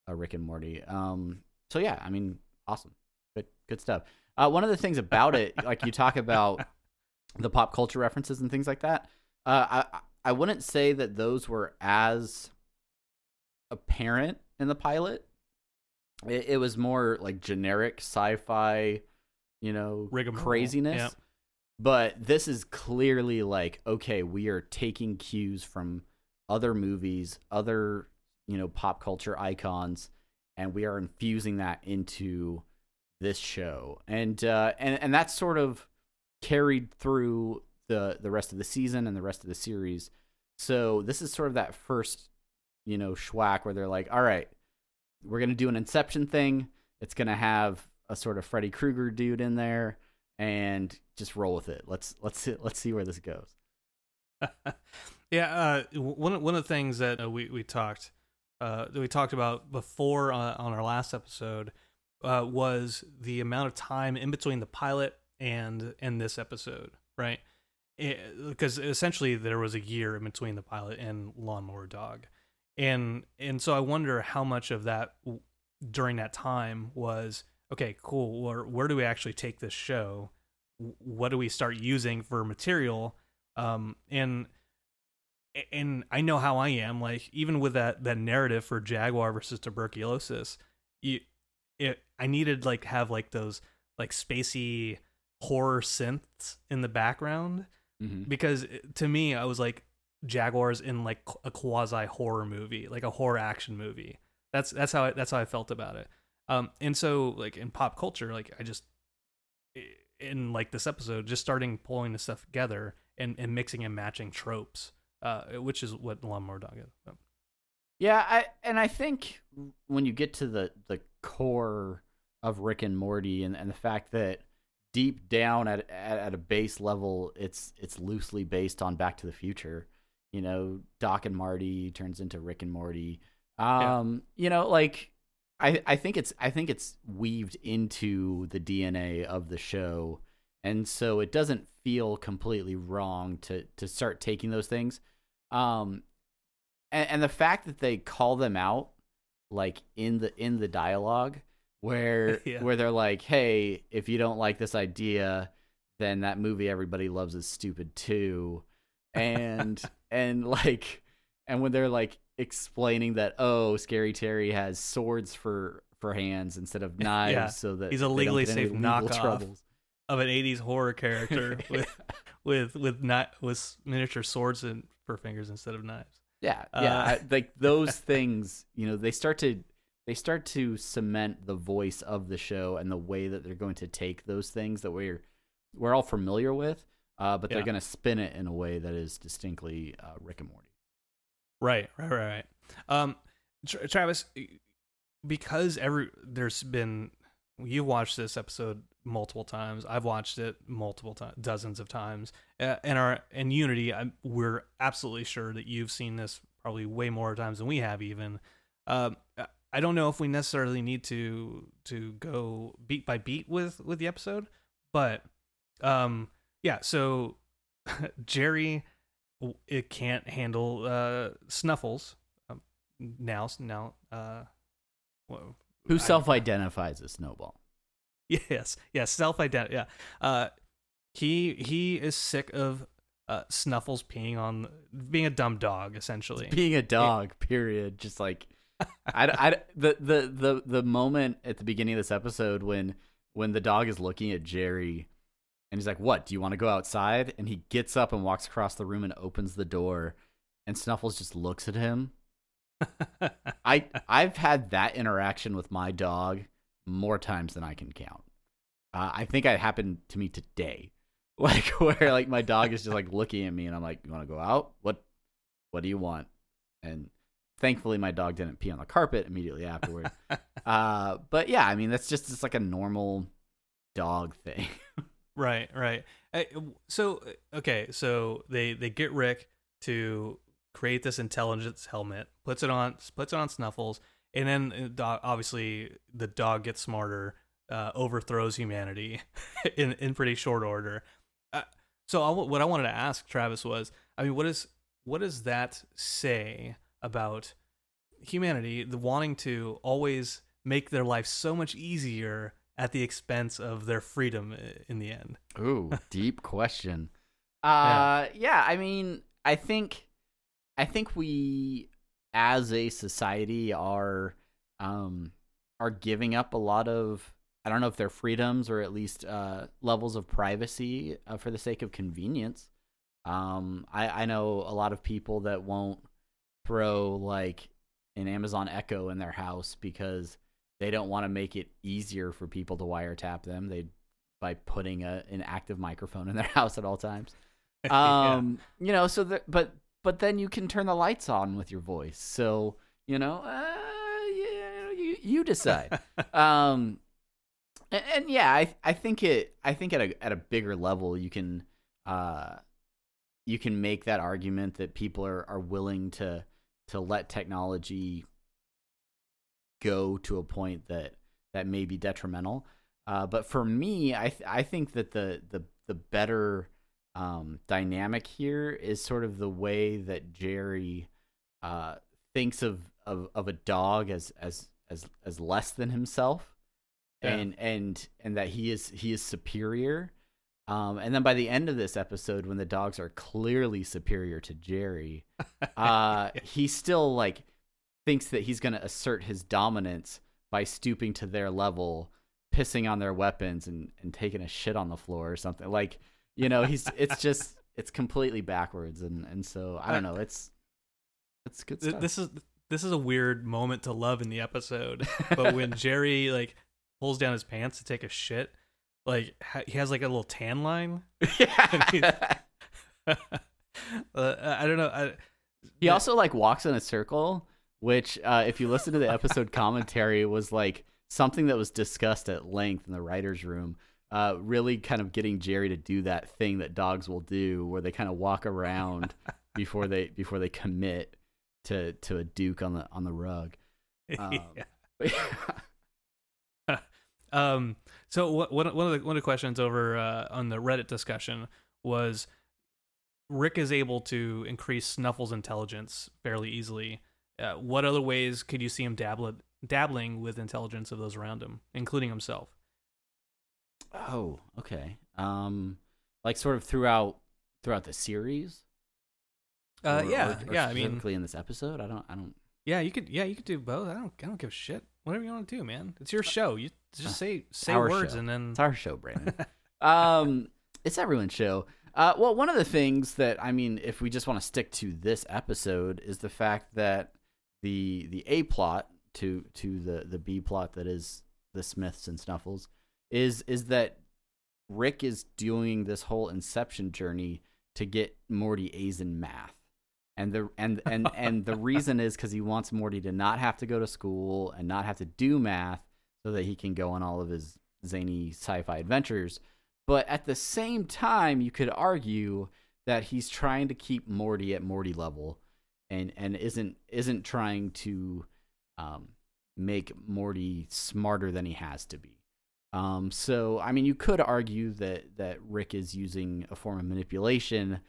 Speaker 2: uh, Rick and Morty. Um, so yeah, I mean, awesome, good good stuff. Uh, one of the things about it, like you talk about the pop culture references and things like that. Uh, I I wouldn't say that those were as apparent in the pilot. It, it was more like generic sci-fi, you know,
Speaker 1: Rigmarole,
Speaker 2: craziness.
Speaker 1: yeah.
Speaker 2: But this is clearly like, okay, we are taking cues from other movies, other, you know, pop culture icons, and we are infusing that into this show. And uh and and that's sort of carried through the the rest of the season and the rest of the series. So this is sort of that first, you know, schwack where they're like, all right, we're gonna do an Inception thing. It's gonna have a sort of Freddy Krueger dude in there, and just roll with it. Let's let's see, let's see where this goes.
Speaker 1: yeah, uh, one one of the things that uh, we we talked uh, that we talked about before uh, on our last episode uh, was the amount of time in between the pilot and and this episode, right? Because essentially there was a year in between the pilot and Lawnmower Dog, and and so I wonder how much of that during that time was okay, cool. Where where do we actually take this show? What do we start using for material? Um, and and I know how I am. Like even with that that narrative for Jaguar versus tuberculosis, you it I needed like have like those like spacey horror synths in the background
Speaker 2: Mm-hmm.
Speaker 1: because it- to me I was like Jaguars in like a quasi horror movie, like a horror action movie. That's that's how I, that's how I felt about it. Um, and so like in pop culture, like I just in like this episode, just starting pulling the stuff together and and mixing and matching tropes, uh, which is what Lawnmower Dog is. So,
Speaker 2: Yeah, I and I think when you get to the the core of Rick and Morty and, and the fact that deep down at, at at a base level it's it's loosely based on Back to the Future. You know, Doc and Marty turns into Rick and Morty. Um, you know, like I I think it's I think it's weaved into the DNA of the show and so it doesn't feel completely wrong to to start taking those things. Um, and, and the fact that they call them out like in the in the dialogue where
Speaker 1: Yeah.
Speaker 2: where they're like, "Hey, if you don't like this idea, then that movie everybody loves is stupid too." And and like and when they're like explaining that oh, Scary Terry has swords for for hands instead of knives
Speaker 1: Yeah.
Speaker 2: so that
Speaker 1: He's a legally safe knockoff.
Speaker 2: troubles.
Speaker 1: of an 80s horror character with with with not with miniature swords and for fingers instead of knives.
Speaker 2: Yeah, yeah,
Speaker 1: Uh,
Speaker 2: I- like those things, you know, they start to they start to cement the voice of the show and the way that they're going to take those things that we're we're all familiar with, uh, but
Speaker 1: Yeah.
Speaker 2: they're going to spin it in a way that is distinctly uh, Rick and Morty.
Speaker 1: Right, right, right, right. Um, Tra- Travis, because every there's been you've watched this episode multiple times. I've watched it multiple times, dozens of times. Uh, and our in Unity, I'm, we're absolutely sure that you've seen this probably way more times than we have. Even, um, I- don't know if we necessarily need to to go beat by beat with with the episode, but um, yeah. So Jerry it can't handle uh, snuffles um, now. Now, uh, whoa,
Speaker 2: Who self-identifies as Snowball?
Speaker 1: Yes, yes, self identity. Yeah, uh, he he is sick of uh, Snuffles peeing on being a dumb dog, essentially.
Speaker 2: Being a dog, period. Just like I, I, the, the the the moment at the beginning of this episode when when the dog is looking at Jerry and he's like, "What? Do you want to go outside?" And he gets up and walks across the room and opens the door, and Snuffles just looks at him. I I've had that interaction with my dog more times than I can count. Uh, I think it happened to me today, like where like my dog is just like looking at me and I'm like, "You want to go out? What? What do you want?" And thankfully, my dog didn't pee on the carpet immediately afterward. uh, but yeah, I mean that's just it's like a normal dog thing.
Speaker 1: right, right. Uh, So okay, so they they get Rick to create this intelligence helmet, puts it on, puts it on Snuffles, and then uh, obviously the dog gets smarter, uh, overthrows humanity in in pretty short order. Uh, so I, what I wanted to ask Travis was, I mean, what is what does that say about humanity, the wanting to always make their life so much easier at the expense of their freedom in the end?
Speaker 2: Ooh, deep question. Uh yeah. I mean, I think I think we as a society are um are giving up a lot of I don't know if they're freedoms or at least uh levels of privacy uh, for the sake of convenience. Um I I know a lot of people that won't throw like an Amazon Echo in their house because they don't want to make it easier for people to wiretap them. They by putting a, an active microphone in their house at all times.
Speaker 1: Yeah.
Speaker 2: Um, you know, so that but but then you can turn the lights on with your voice. So, you know, uh, yeah, you you decide. um and, and yeah, I I think it I think at a at a bigger level you can uh you can make that argument that people are are willing to to let technology go to a point that that may be detrimental. Uh, but for me, I th- I think that the the the better um, dynamic here is sort of the way that Jerry uh, thinks of, of of a dog as as as as less than himself,
Speaker 1: Yeah.
Speaker 2: and and and that he is he is superior. Um, and then by the end of this episode, when the dogs are clearly superior to Jerry, uh, he still like thinks that he's going to assert his dominance by stooping to their level, pissing on their weapons, and and taking a shit on the floor or something. Like you know, he's it's just it's completely backwards, and and so I don't know. It's it's good stuff.
Speaker 1: this is this is a weird moment to love in the episode but when jerry like pulls down his pants to take a shit like he has like a little tan line
Speaker 2: yeah.
Speaker 1: uh, i don't know I,
Speaker 2: He also like walks in a circle, which uh, if you listen to the episode commentary was like something that was discussed at length in the writers' room. Uh, really kind of getting Jerry to do that thing that dogs will do, where they kind of walk around before they before they commit to to a duke on the on the rug. Um,
Speaker 1: yeah.
Speaker 2: but
Speaker 1: Um, so what, one one of the one of the questions over uh, on the Reddit discussion was Rick is able to increase Snuffle's intelligence fairly easily. Uh, what other ways could you see him dabble, dabbling with intelligence of those around him, including himself?
Speaker 2: Oh, okay. Um, like sort of throughout throughout the series.
Speaker 1: Uh,
Speaker 2: Or-
Speaker 1: yeah,
Speaker 2: or- or
Speaker 1: yeah. I mean,
Speaker 2: specifically in this episode, I don't, I don't.
Speaker 1: yeah, you could, yeah, you could do both. I don't, I don't give a shit. Whatever you want to do, man. It's your show. You just
Speaker 2: Uh,
Speaker 1: say say words
Speaker 2: show.
Speaker 1: and then
Speaker 2: It's our show, Brandon. um, it's everyone's show. Uh, well, one of the things that I mean, if we just want to stick to this episode, is the fact that the the A plot to to the the B plot that is the Smiths and Snuffles is is that Rick is doing this whole Inception journey to get Morty A's in math. And the and and and the reason is because he wants Morty to not have to go to school and not have to do math, so that he can go on all of his zany sci-fi adventures. But at the same time, you could argue that he's trying to keep Morty at Morty level, and and isn't isn't trying to um, make Morty smarter than he has to be. Um, so I mean, you could argue that that Rick is using a form of manipulation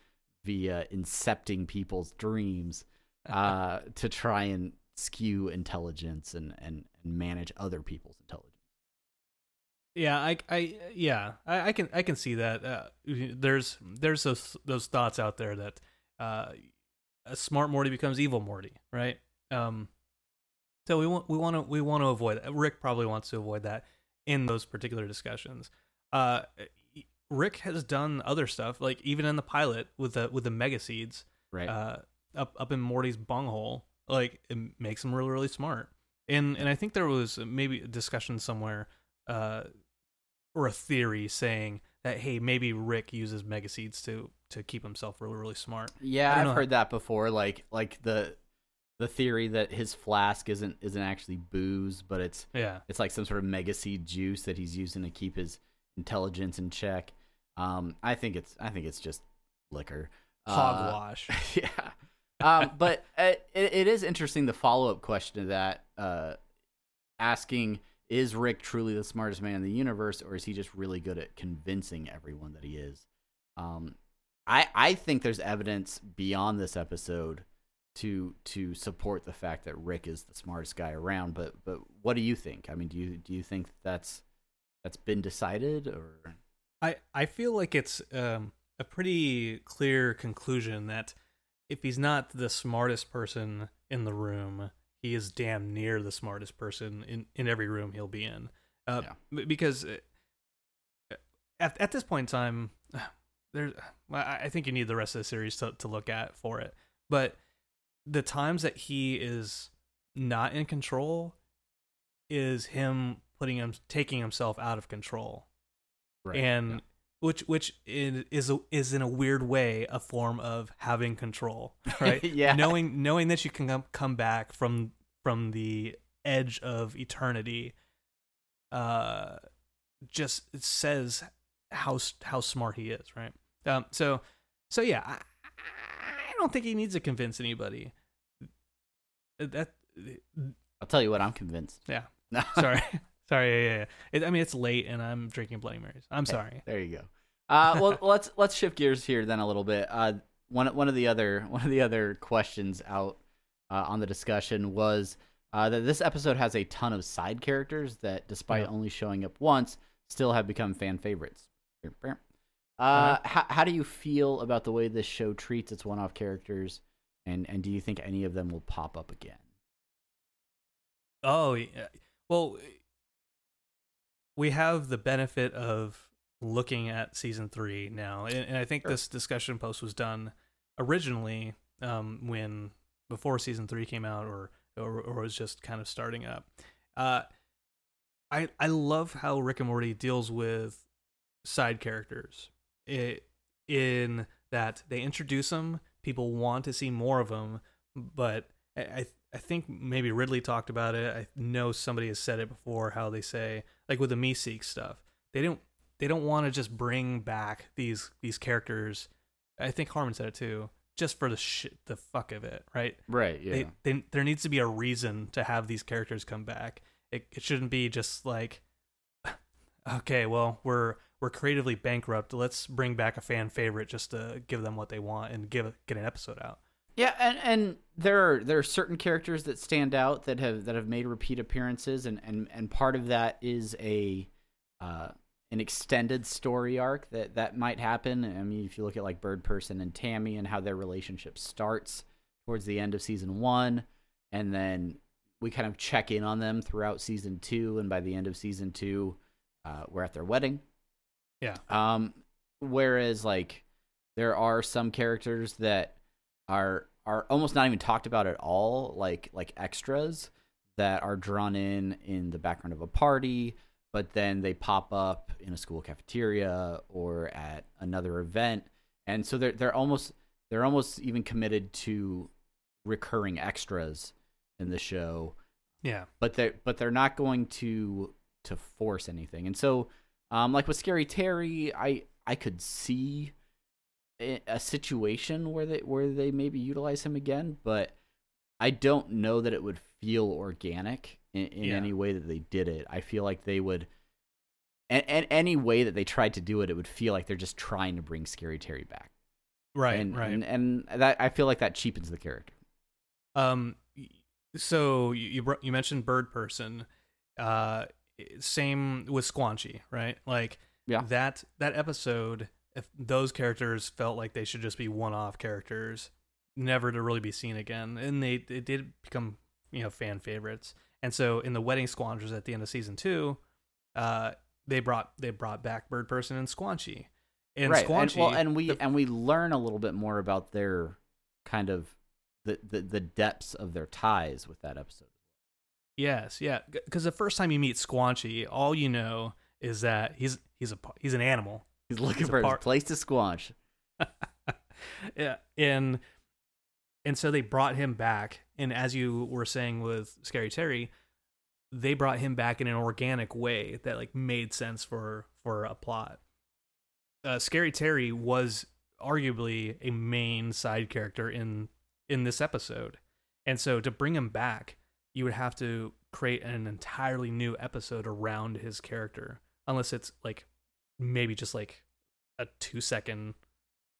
Speaker 2: via incepting people's dreams uh, to try and skew intelligence and, and, and manage other people's intelligence.
Speaker 1: Yeah, I, I, yeah, I, I can, I can see that. Uh, there's, there's those, those thoughts out there that uh, a smart Morty becomes evil Morty, right? Um, so we want, we want to, we want to avoid. Rick probably wants to avoid that in those particular discussions. Uh, Rick has done other stuff, like even in the pilot with the with the mega seeds,
Speaker 2: Right.
Speaker 1: uh, up up in Morty's bunghole, like it makes him really really smart. And and I think there was maybe a discussion somewhere, uh, or a theory saying that hey maybe Rick uses mega seeds to to keep himself really really smart.
Speaker 2: yeah, I've
Speaker 1: know.
Speaker 2: heard that before. Like like the the theory that his flask isn't isn't actually booze, but it's
Speaker 1: Yeah,
Speaker 2: it's like some sort of mega seed juice that he's using to keep his intelligence in check. Um, I think it's I think it's just liquor. Uh,
Speaker 1: hogwash.
Speaker 2: yeah. Um, but it, it is interesting the follow up question to that, uh, asking is Rick truly the smartest man in the universe, or is he just really good at convincing everyone that he is? Um, I I think there's evidence beyond this episode to to support the fact that Rick is the smartest guy around. But but what do you think? I mean, do you do you think that's that's been decided or?
Speaker 1: I I feel like it's um, a pretty clear conclusion that if he's not the smartest person in the room, he is damn near the smartest person in, in every room he'll be in. Uh,
Speaker 2: Yeah.
Speaker 1: Because uh, at at this point in time, there's I I think you need the rest of the series to to look at for it. But the times that he is not in control is him putting him taking himself out of control and which which is is a, is in a weird way a form of having control, right?
Speaker 2: Yeah.
Speaker 1: knowing knowing that you can come, come back from from the edge of eternity, uh, just says how how smart he is, right? Um, so so yeah, don't think he needs to convince anybody. That
Speaker 2: I'll tell you what, I'm convinced.
Speaker 1: yeah,
Speaker 2: No.
Speaker 1: sorry. Sorry, yeah, yeah, yeah. It, I mean, it's late and I'm drinking Bloody Marys. I'm
Speaker 2: Hey,
Speaker 1: sorry.
Speaker 2: There you go. Uh, well, let's let's shift gears here then a little bit. Uh, one one of the other one of the other questions out uh, on the discussion was uh, that this episode has a ton of side characters that, despite
Speaker 1: Yeah.
Speaker 2: only showing up once, still have become fan favorites. Uh,
Speaker 1: Uh-huh.
Speaker 2: how, how do you feel about the way this show treats its one-off characters, and and do you think any of them will pop up again?
Speaker 1: Oh, yeah. well, we have the benefit of looking at season three now, and, and I think
Speaker 2: Sure.
Speaker 1: this discussion post was done originally um, when before season three came out, or or, or was just kind of starting up. Uh, I I love how Rick and Morty deals with side characters. It, in that they introduce them, people want to see more of them, but I I, I think maybe Ridley talked about it. I know somebody has said it before. How they say like with the Meeseek stuff, they don't they don't want to just bring back these these characters. I think Harmon said it too, just for the shit the fuck of it, right?
Speaker 2: Right. Yeah.
Speaker 1: They, they, there needs to be a reason to have these characters come back. It, it shouldn't be just like okay, well, we're we're creatively bankrupt. Let's bring back a fan favorite just to give them what they want and give get an episode out.
Speaker 2: Yeah, and, and there are there are certain characters that stand out that have that have made repeat appearances, and and, and part of that is a uh, an extended story arc that that might happen. I mean, if you look at like Bird Person and Tammy and how their relationship starts towards the end of season one, and then we kind of check in on them throughout season two, and by the end of season two, uh, we're at their wedding.
Speaker 1: Yeah.
Speaker 2: Um, whereas like there are some characters that are are almost not even talked about at all, like like extras that are drawn in in the background of a party, but then they pop up in a school cafeteria or at another event, and so they're they're almost they're almost even committed to recurring extras in the show
Speaker 1: Yeah.
Speaker 2: but they but they're not going to to force anything. And so, um, like with Scary Terry, I I could see a, situation where they where they maybe utilize him again, but I don't know that it would feel organic in, in
Speaker 1: Yeah.
Speaker 2: any way that they did it. I feel like they would. And, and any way that they tried to do it, it would feel like they're just trying to bring Scary Terry back,
Speaker 1: Right.
Speaker 2: and,
Speaker 1: right.
Speaker 2: and and that I feel like that cheapens the character.
Speaker 1: Um, so you you, you mentioned Bird Person, uh, same with Squanchy, right? Like,
Speaker 2: Yeah.
Speaker 1: that that episode, if those characters felt like they should just be one-off characters, never to really be seen again, and they they did become you know fan favorites. And so in the Wedding Squanchers at the end of season two, uh, they brought they brought back Bird Person and Squanchy, and
Speaker 2: right.
Speaker 1: Squanchy.
Speaker 2: And, well, and we
Speaker 1: the-
Speaker 2: and we learn a little bit more about their kind of the, the the depths of their ties with that episode.
Speaker 1: Yes, yeah. Because the first time you meet Squanchy, all you know is that he's he's a he's an animal.
Speaker 2: He's looking
Speaker 1: He's a
Speaker 2: for his
Speaker 1: part-
Speaker 2: place to squanch.
Speaker 1: yeah, and and so they brought him back, and as you were saying with Scary Terry, they brought him back in an organic way that like made sense for for a plot. Uh, Scary Terry was arguably a main side character in in this episode, and so to bring him back, you would have to create an entirely new episode around his character, unless it's like maybe just like a two second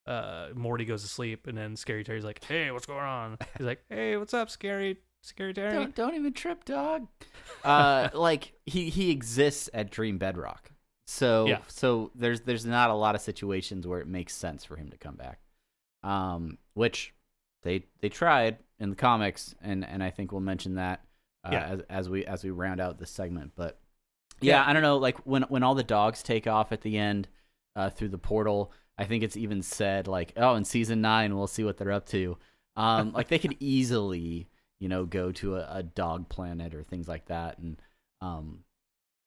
Speaker 1: uh Morty goes to sleep and then Scary Terry's like, Hey, what's going on? He's like, Hey, what's up, Scary Scary Terry?
Speaker 2: Don't don't even trip, dog. uh, like he he exists at Dream Bedrock. So
Speaker 1: Yeah.
Speaker 2: so there's there's not a lot of situations where it makes sense for him to come back. Um, which they they tried in the comics, and and I think we'll mention that uh,
Speaker 1: Yeah.
Speaker 2: as as we as we round out this segment. But yeah,
Speaker 1: Yeah.
Speaker 2: I don't know. Like when when all the dogs take off at the end uh, through the portal, I think it's even said like, oh, in season nine we'll see what they're up to. Um, like they could easily you know go to a, a dog planet or things like that, and um,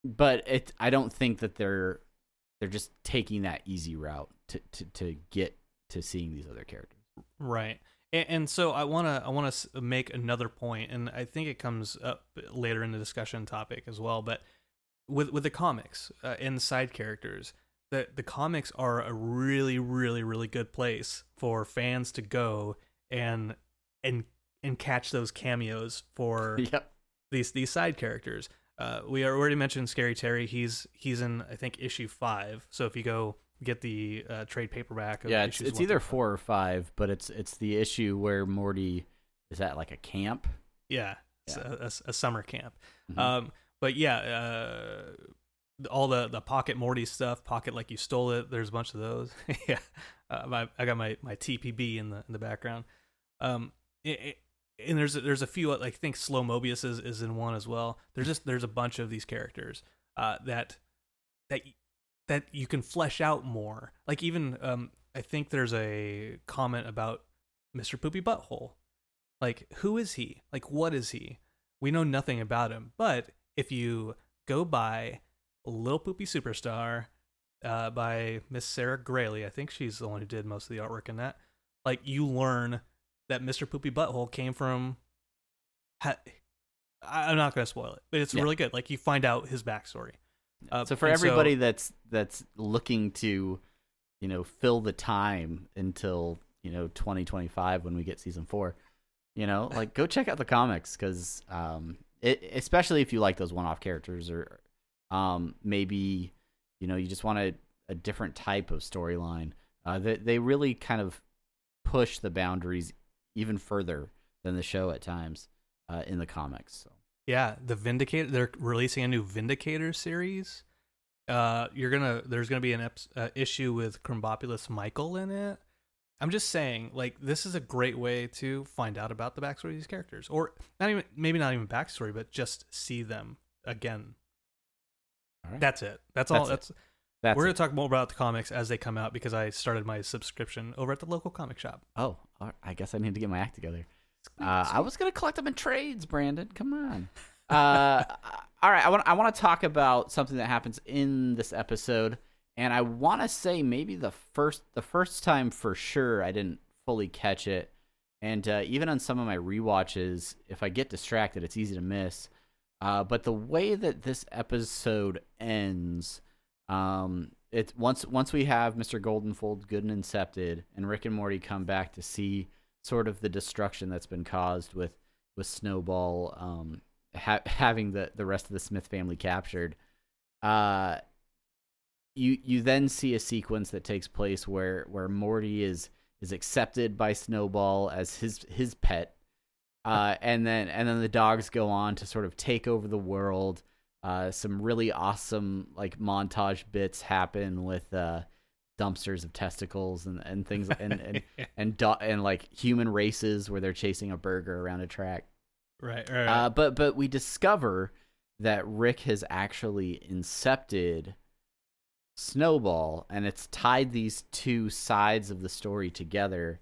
Speaker 2: but it I don't think that they're they're just taking that easy route to to to get to seeing these other characters.
Speaker 1: Right. And, and so I want to I want to make another point and I think it comes up later in the discussion topic as well, but with with the comics uh, and side characters, the the comics are a really really really good place for fans to go and and and catch those cameos for
Speaker 2: Yep.
Speaker 1: these these side characters. Uh, we already mentioned Scary Terry. He's he's in I think issue five. So if you go get the uh, trade paperback, of
Speaker 2: Yeah, it's, it's either four or five, but it's it's the issue where Morty is at like a camp.
Speaker 1: Yeah,
Speaker 2: Yeah.
Speaker 1: A, a- a summer camp.
Speaker 2: Mhm.
Speaker 1: Um, but yeah, uh, all the the pocket Morty stuff, pocket like you stole it. There's a bunch of those. yeah, uh, my, I got my my TPB in the in the background. Um, it, it- and there's a, there's a few like I think Slow Mobius is, is in one as well. There's just there's a bunch of these characters uh, that that that you can flesh out more. Like even um, I think there's a comment about Mr. Poopy Butthole. Like who is he? Like what is he? We know nothing about him. But if you go by Little Poopy Superstar uh, by Miss Sarah Graley, I think she's the one who did most of the artwork in that. Like you learn that Mr. Poopy Butthole came from. Ha- I'm not going to spoil it, but it's
Speaker 2: Yeah.
Speaker 1: really good. Like you find out his backstory. Uh,
Speaker 2: so for everybody that's that's looking to, you know, fill the time until you know 2025 when we get season four, you know, like go check out the comics because, um, it, especially if you like those one-off characters or, um, maybe you know, you just want a, a different type of storyline. Uh, they they really kind of push the boundaries even further than the show at times uh, in the comics. So.
Speaker 1: Yeah, the Vindicator. They're releasing a new Vindicator series. Uh, you're gonna. There's gonna be an ep- uh, issue with Krombopulos Michael in it. I'm just saying, like, this is a great way to find out about the backstory of these characters, or not even, maybe not even backstory, but just see them again.
Speaker 2: Right.
Speaker 1: That's it. That's, all.
Speaker 2: That's it.
Speaker 1: That's.
Speaker 2: That's
Speaker 1: we're
Speaker 2: it.
Speaker 1: gonna talk more about the comics as they come out because I started my subscription over at the local comic shop.
Speaker 2: Oh, right, I guess I need to get my act together. Uh, I was gonna collect them in trades, Brandon. Come on. Uh, all right, I want I want to talk about something that happens in this episode, and I want to say maybe the first the first time for sure I didn't fully catch it, and uh, even on some of my rewatches, if I get distracted, it's easy to miss. Uh, but the way that this episode ends, um, it's once once we have Mr. Goldenfold good and incepted, and Rick and Morty come back to see sort of the destruction that's been caused with with Snowball um, ha- having the the rest of the Smith family captured. Uh, you you then see a sequence that takes place where where Morty is is accepted by Snowball as his his pet, uh, and then and then the dogs go on to sort of take over the world. Uh, some really awesome like montage bits happen with uh, dumpsters of testicles and, and things and and and, do- and like human races where they're chasing a burger around a track.
Speaker 1: Right. Right.
Speaker 2: Uh, but but we discover that Rick has actually incepted Snowball, and it's tied these two sides of the story together,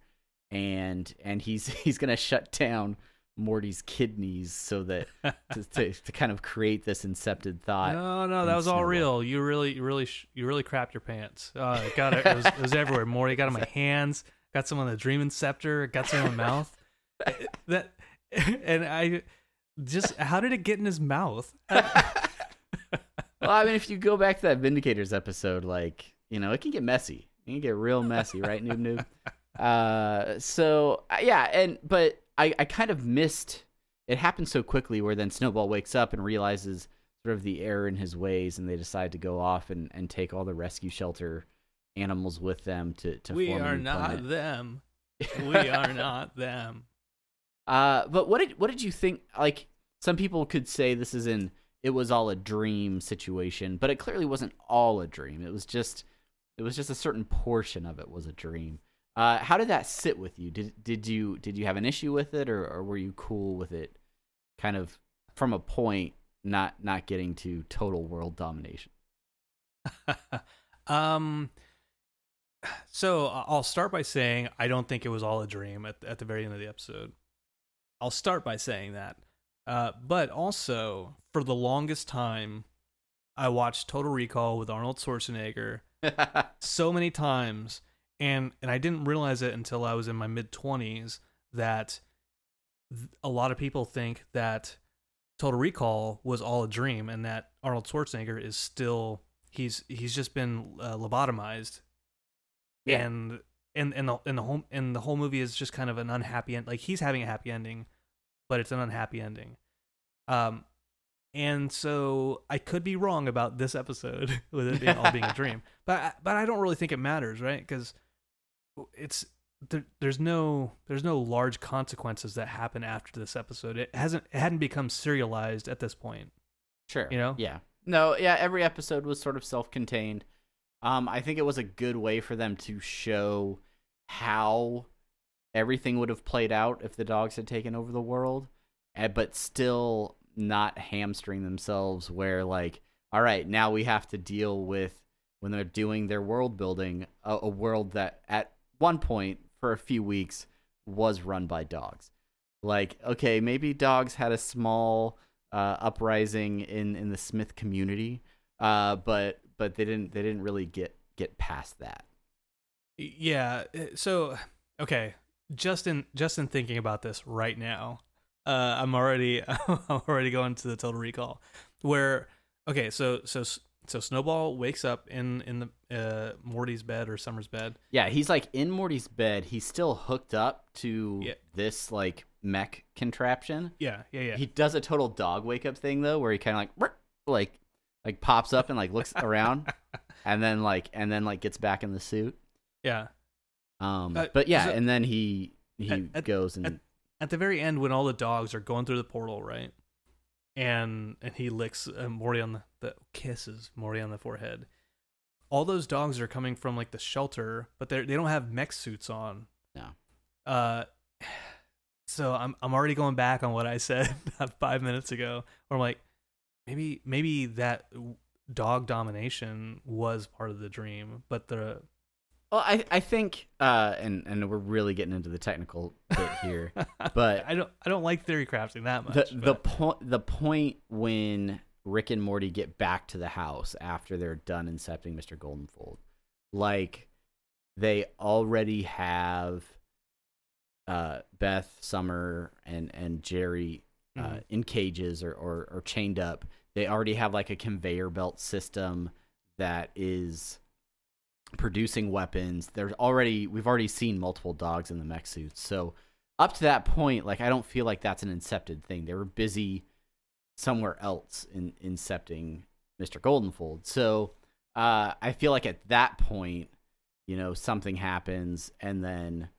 Speaker 2: and and he's he's gonna shut down Morty's kidneys so that to, to, to kind of create this incepted thought.
Speaker 1: no, no, that was all real. You really, you really, you really crapped your pants. Uh, it got it. It was, it was everywhere. Morty got it in my hands. Got some on the Dream Inceptor. Got some in my mouth. That, and I just, how did it get in his mouth?
Speaker 2: Well, I mean, if you go back to that Vindicators episode, like you know, it can get messy. It can get real messy, right, Noob Noob? Uh, so uh, yeah, and but I I kind of missed. It happened so quickly, where then Snowball wakes up and realizes sort of the error in his ways, and they decide to go off and, and take all the rescue shelter animals with them to to
Speaker 1: we
Speaker 2: form
Speaker 1: are not
Speaker 2: planet.
Speaker 1: them. We are not them.
Speaker 2: Uh, but what did what did you think? Like some people could say this is in it was all a dream situation, but it clearly wasn't all a dream. It was just it was just a certain portion of it was a dream. Uh, how did that sit with you? Did did you did you have an issue with it, or, or were you cool with it? Kind of from a point, not not getting to total world domination.
Speaker 1: um so I'll start by saying I don't think it was all a dream at at the very end of the episode. I'll start by saying that. Uh but also for the longest time I watched Total Recall with Arnold Schwarzenegger so many times and and I didn't realize it until I was in my mid 20s that th- a lot of people think that Total Recall was all a dream and that Arnold Schwarzenegger is still he's he's just been uh, lobotomized.
Speaker 2: Yeah.
Speaker 1: and and and the and the whole and the whole movie is just kind of an unhappy end like he's having a happy ending but it's an unhappy ending. Um and so I could be wrong about this episode with it being all being a dream but I- but I don't really think it matters right? Because it's there, there's no there's no large consequences that happen after this episode it hasn't it hadn't become serialized at this point
Speaker 2: Sure.
Speaker 1: You know?
Speaker 2: Yeah. No, yeah, every episode was sort of self-contained. Um I think it was a good way for them to show how everything would have played out if the dogs had taken over the world, eh, but still not hamstring themselves where like all right, now we have to deal with when they're doing their world building a, a world that at one point for a few weeks was run by dogs. Like, okay, maybe dogs had a small uh, uprising in in the Smith community, uh, but but they didn't they didn't really get get past that.
Speaker 1: Yeah. uh, So okay, just in just in thinking about this right now, uh, I'm already I'm already going to the Total Recall, where okay, so so so Snowball wakes up in in the uh, Morty's bed or Summer's bed.
Speaker 2: Yeah, he's like in Morty's bed. He's still hooked up to
Speaker 1: Yeah.
Speaker 2: this like mech contraption.
Speaker 1: Yeah, yeah, yeah.
Speaker 2: He does a total dog wake up thing though, where he kind of like like like pops up and like looks around, and then like and then like gets back in the suit.
Speaker 1: Yeah.
Speaker 2: Um,
Speaker 1: Uh,
Speaker 2: but yeah,
Speaker 1: so-
Speaker 2: and then he he
Speaker 1: At-
Speaker 2: goes and
Speaker 1: at- At the very end, when all the dogs are going through the portal, right? And and he licks uh, Morty on the, the kisses Morty on the forehead. All those dogs are coming from like the shelter, but they they don't have mech suits on.
Speaker 2: No.
Speaker 1: Uh, so I'm I'm already going back on what I said about five minutes ago. Where I'm like, maybe maybe that dog domination was part of the dream, but the
Speaker 2: well, I I think uh, and and we're really getting into the technical bit here. But-
Speaker 1: I don't I don't like theory crafting that much.
Speaker 2: the the point the point when Rick and Morty get back to the house after they're done incepting Mr. Goldenfold, like they already have uh, Beth, Summer, and and Jerry uh,
Speaker 1: Mhm.
Speaker 2: in cages or, or or chained up. They already have like a conveyor belt system that is producing weapons. There's already we've already seen multiple dogs in the mech suits. So up to that point, like I don't feel like that's an incepted thing. They were busy somewhere else in incepting Mr. Goldenfold. So uh, I feel like at that point, you know, something happens and then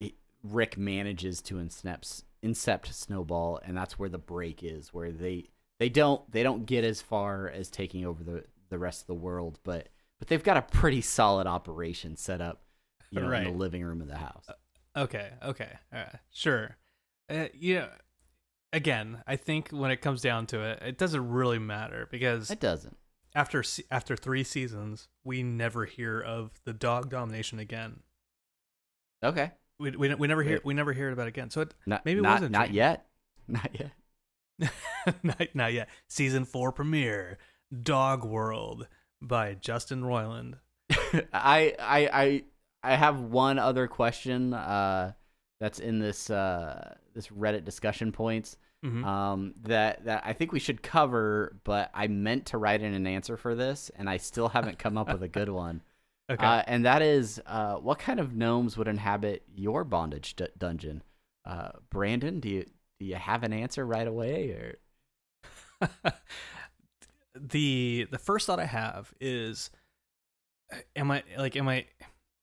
Speaker 2: it, Rick manages to incept, incept Snowball, and that's where the break is, where they they don't they don't get as far as taking over the the rest of the world, but but they've got a pretty solid operation set up, you know, in the living room of the house.
Speaker 1: Okay, okay, all right, sure. Uh, yeah, again, I think when it comes down to it, it doesn't really matter because
Speaker 2: It doesn't.
Speaker 1: after after three seasons, we never hear of the dog domination again.
Speaker 2: Okay.
Speaker 1: We we, we never hear we never hear it about it again. So it
Speaker 2: Not,
Speaker 1: Maybe it
Speaker 2: not,
Speaker 1: was a
Speaker 2: not yet. Not yet.
Speaker 1: not, not yet. Season four premiere, Dog World by Justin Roiland.
Speaker 2: I I I I have one other question uh that's in this uh this Reddit discussion points
Speaker 1: Mhm.
Speaker 2: um that that I think we should cover but I meant to write in an answer for this and I still haven't come up with a good one.
Speaker 1: okay.
Speaker 2: Uh and that is uh what kind of gnomes would inhabit your bondage d- dungeon? Uh Brandon, do you do you have an answer right away or
Speaker 1: the the first thought I have is am I like am I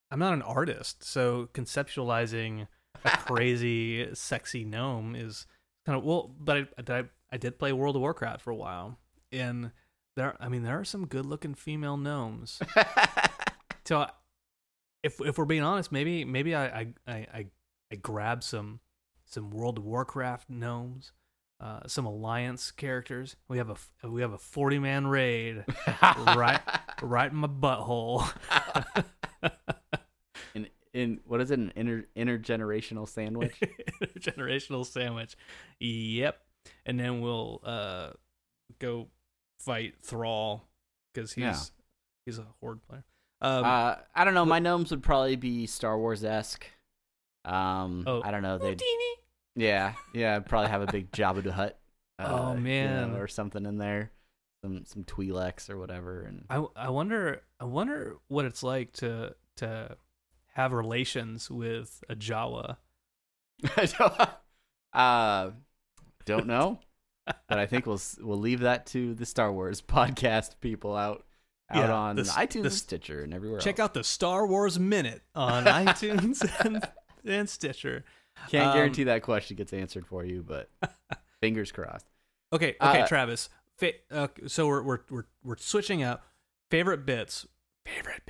Speaker 1: I'm not an artist, so conceptualizing a crazy sexy gnome is kind of well, but I, I I did play World of Warcraft for a while and there I mean there are some good-looking female gnomes. So if if we're being honest, maybe maybe I I I, I, I grab some some World of Warcraft gnomes, uh, some Alliance characters. We have a we have a forty man raid right right in my butthole.
Speaker 2: in in what is it an inter intergenerational sandwich?
Speaker 1: intergenerational sandwich. Yep. And then we'll uh go fight Thrall because he's
Speaker 2: Yeah.
Speaker 1: he's a horde player. Um,
Speaker 2: uh, I don't know. My gnomes would probably be Star Wars esque. Um,
Speaker 1: Oh.
Speaker 2: I don't know. They, yeah, yeah, I'd probably have a big Jabba the Hutt. Uh,
Speaker 1: Oh,
Speaker 2: you know,
Speaker 1: man.
Speaker 2: or something in there, some some Twi'leks or whatever. And
Speaker 1: I I wonder I wonder what it's like to to have relations with a Jawa.
Speaker 2: uh, don't know, but I think we'll we'll leave that to the Star Wars podcast people out out
Speaker 1: Yeah,
Speaker 2: on
Speaker 1: the
Speaker 2: iTunes,
Speaker 1: the
Speaker 2: Stitcher, and everywhere.
Speaker 1: Check
Speaker 2: else.
Speaker 1: out the Star Wars Minute on iTunes and, and Stitcher.
Speaker 2: Can't
Speaker 1: um,
Speaker 2: guarantee that question gets answered for you, but fingers crossed.
Speaker 1: Okay, okay,
Speaker 2: Uh,
Speaker 1: Travis. Fa- uh, so we're we're we're we're switching out favorite bits. Favorite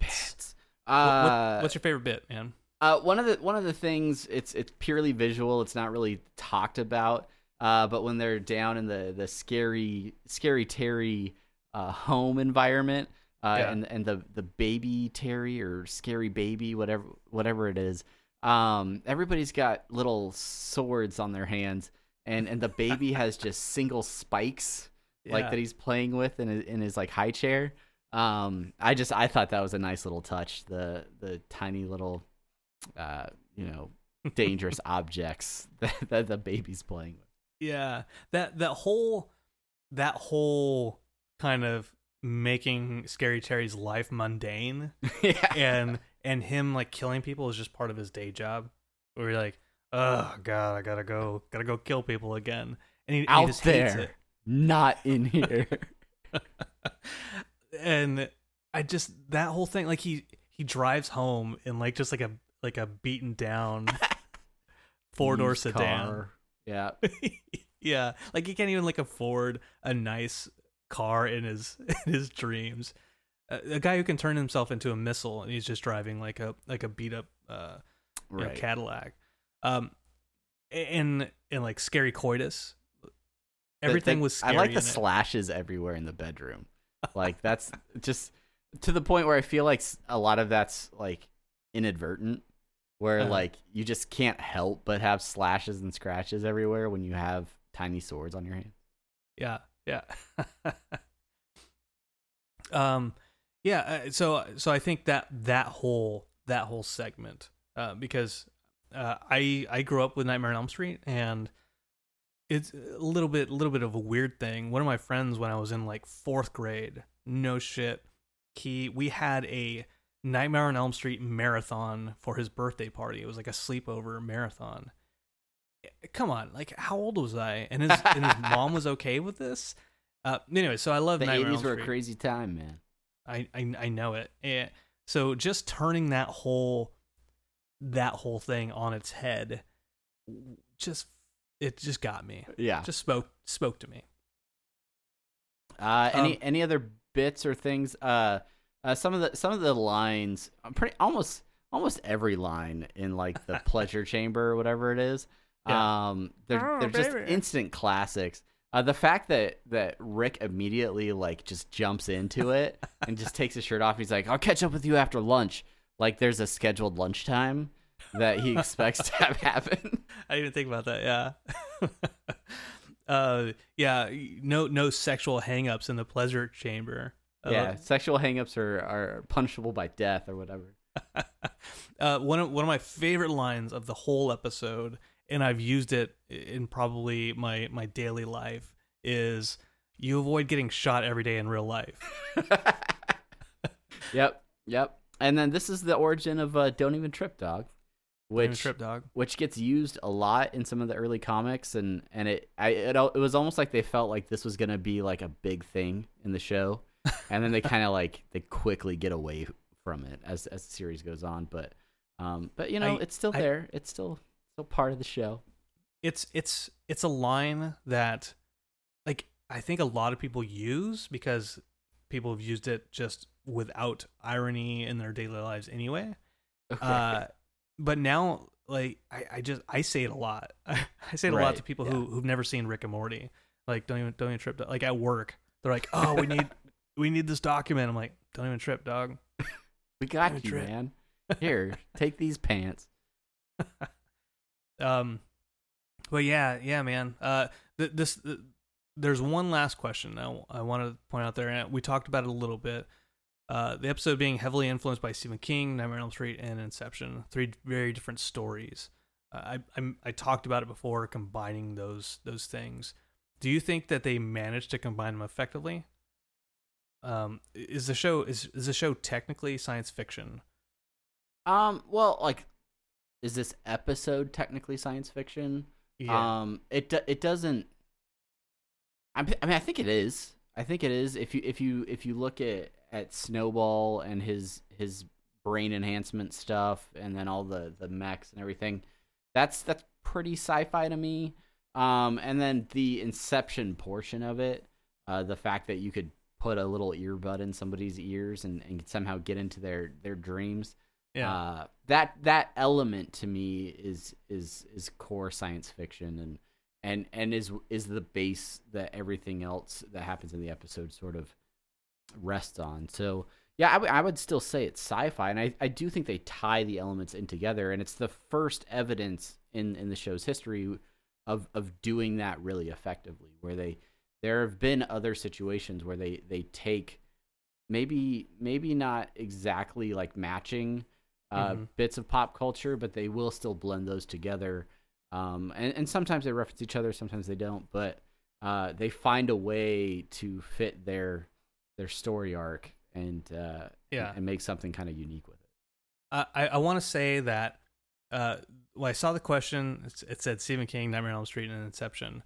Speaker 1: bits. What-
Speaker 2: Uh,
Speaker 1: what- what's your favorite bit, man?
Speaker 2: Uh, one of the one of the things it's it's purely visual. It's not really talked about. Uh, but when they're down in the the scary scary Terry uh, home environment, uh,
Speaker 1: Yeah.
Speaker 2: and and the the baby Terry or scary baby whatever whatever it is, um, everybody's got little swords on their hands, and and the baby has just single spikes like that he's playing with in his, in his like high chair. Um, I just I thought that was a nice little touch. The the tiny little, uh, you know, dangerous objects that, that the baby's playing with.
Speaker 1: Yeah, that that whole that whole kind of making Scary Terry's life mundane
Speaker 2: yeah,
Speaker 1: and and him like killing people is just part of his day job. Where you're like, oh god, I gotta go, gotta go kill people again, and he, he
Speaker 2: out
Speaker 1: hates
Speaker 2: there,
Speaker 1: it.
Speaker 2: not in here.
Speaker 1: and I just that whole thing, like he he drives home in like just like a like a beaten down four door sedan.
Speaker 2: car. Yeah.
Speaker 1: yeah, like he can't even like afford a nice car in his in his dreams. A, a guy who can turn himself into a missile, and he's just driving like a like a beat up uh, you know, Cadillac. Um, and and like scary coitus. Everything
Speaker 2: the-
Speaker 1: was scary.
Speaker 2: I like the
Speaker 1: it.
Speaker 2: slashes everywhere in the bedroom. Like that's just to the point where I feel like a lot of that's like inadvertent, where
Speaker 1: Uh-huh.
Speaker 2: like you just can't help but have slashes and scratches everywhere when you have tiny swords on your hand.
Speaker 1: Yeah, yeah. um, yeah. uh, So, so I think that that whole that whole segment, uh, because uh, I I grew up with Nightmare on Elm Street, and it's a little bit a little bit of a weird thing. One of my friends, when I was in like fourth grade, no shit, he we had a Nightmare on Elm Street marathon for his birthday party. It was like a sleepover marathon. Come on, like how old was I? And his and his mom was okay with this. Uh, anyway, so I love
Speaker 2: The
Speaker 1: Nightmare on
Speaker 2: eighties
Speaker 1: Elm
Speaker 2: were a crazy time, man.
Speaker 1: I, I I know it. And so just turning that whole that whole thing on its head, just it just got me.
Speaker 2: Yeah.
Speaker 1: Just spoke spoke to me.
Speaker 2: Uh, any
Speaker 1: Um,
Speaker 2: any other bits or things? Uh, uh, some of the some of the lines, pretty almost almost every line in like the pleasure chamber or whatever it is.
Speaker 1: Yeah.
Speaker 2: Um, they're
Speaker 1: Oh,
Speaker 2: they're just instant classics. Uh, the fact that that Rick immediately like just jumps into it and just takes his shirt off. He's like, "I'll catch up with you after lunch." Like there's a scheduled lunchtime that he expects to have happen.
Speaker 1: I didn't even think about that. Yeah. uh, yeah. No, no sexual hangups in the pleasure chamber.
Speaker 2: Yeah, sexual hangups are are punishable by death or whatever.
Speaker 1: uh, one of one of my favorite lines of the whole episode, and I've used it in probably my my daily life, is you avoid getting shot every day in real life.
Speaker 2: Yep, yep. And then this is the origin of uh, "Don't Even Trip, Dog,"
Speaker 1: Which
Speaker 2: which
Speaker 1: trip dog?
Speaker 2: which gets used a lot in some of the early comics, and and it I it, it was almost like they felt like this was gonna be like a big thing in the show, and then they kind of like they quickly get away from it as as the series goes on. But um, but you know
Speaker 1: I-
Speaker 2: it's still
Speaker 1: I-
Speaker 2: there. It's still still part of the show.
Speaker 1: It's it's it's a line that, like, I think a lot of people use because people have used it just without irony in their daily lives anyway.
Speaker 2: Okay.
Speaker 1: Uh, but now, like, I, I just I say it a lot. I say it a lot
Speaker 2: Right,
Speaker 1: to people
Speaker 2: yeah.
Speaker 1: who who've never seen Rick and Morty. Like, don't even don't even trip. Like at work, they're like, "Oh, we need we need this document." I'm like, "Don't even trip, dog."
Speaker 2: we got you,
Speaker 1: trip.
Speaker 2: man. Here, take these pants.
Speaker 1: Um, but yeah, yeah, man. Uh, th- this th- there's one last question I, I want to point out there, and we talked about it a little bit. Uh, the episode being heavily influenced by Stephen King, Nightmare on Elm Street, and Inception, three very different stories. Uh, I I'm, I talked about it before, combining those those things. Do you think that they managed to combine them effectively? Um, is the show is is the show technically science fiction?
Speaker 2: Um, well, like, is this episode technically science fiction? Yeah. Um, it it doesn't. I mean, I mean, I think it is. I think it is. If you if you if you look at at Snowball and his his brain enhancement stuff, and then all the the mechs and everything, that's that's pretty sci-fi to me. Um, and then the Inception portion of it, uh, the fact that you could put a little earbud in somebody's ears and, and somehow get into their their dreams
Speaker 1: yeah.
Speaker 2: uh, that that element to me is is is core science fiction and and and is is the base that everything else that happens in the episode sort of rests on. So yeah, I would- I would still say it's sci-fi, and I, I do think they tie the elements in together, and it's the first evidence in in the show's history of of doing that really effectively, where they there have been other situations where they they take maybe maybe not exactly like matching uh,
Speaker 1: Mhm.
Speaker 2: bits of pop culture, but they will still blend those together. Um, and, and sometimes they reference each other, sometimes they don't, but uh, they find a way to fit their their story arc and uh,
Speaker 1: Yeah.
Speaker 2: and, and make something kind of unique with it.
Speaker 1: I I want to say that uh, when I saw the question, it said Stephen King, Nightmare on Elm Street, and Inception,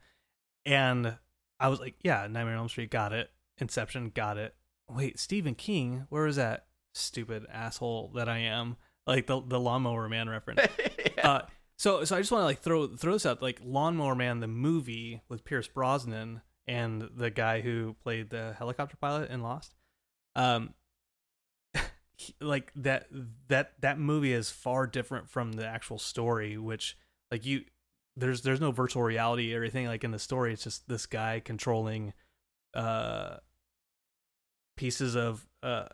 Speaker 1: and I was like, yeah, Nightmare on Elm Street, got it. Inception, got it. Wait, Stephen King, where is that stupid asshole that I am? Like the the lawnmower man reference. uh, so so I just want to like throw throw this out like Lawnmower Man the movie with Pierce Brosnan and the guy who played the helicopter pilot in Lost. Um he- like that that that movie is far different from the actual story which like you there's there's no virtual reality or anything like in the story it's just this guy controlling uh pieces of uh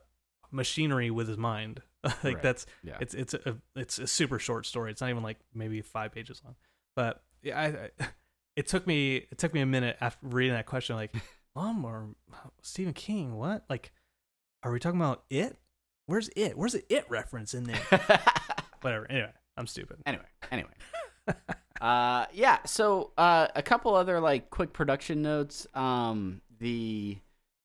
Speaker 1: machinery with his mind like
Speaker 2: Right.
Speaker 1: that's
Speaker 2: Yeah.
Speaker 1: it's it's a it's a super short story. It's not even like maybe five pages long. But yeah, I, I it took me it took me a minute after reading that question. Like, Mom or Stephen King? What? Like, are we talking about it? Where's it? Where's the it reference in there? Whatever. Anyway, I'm stupid.
Speaker 2: anyway, anyway. uh yeah, so uh a couple other like quick production notes. Um the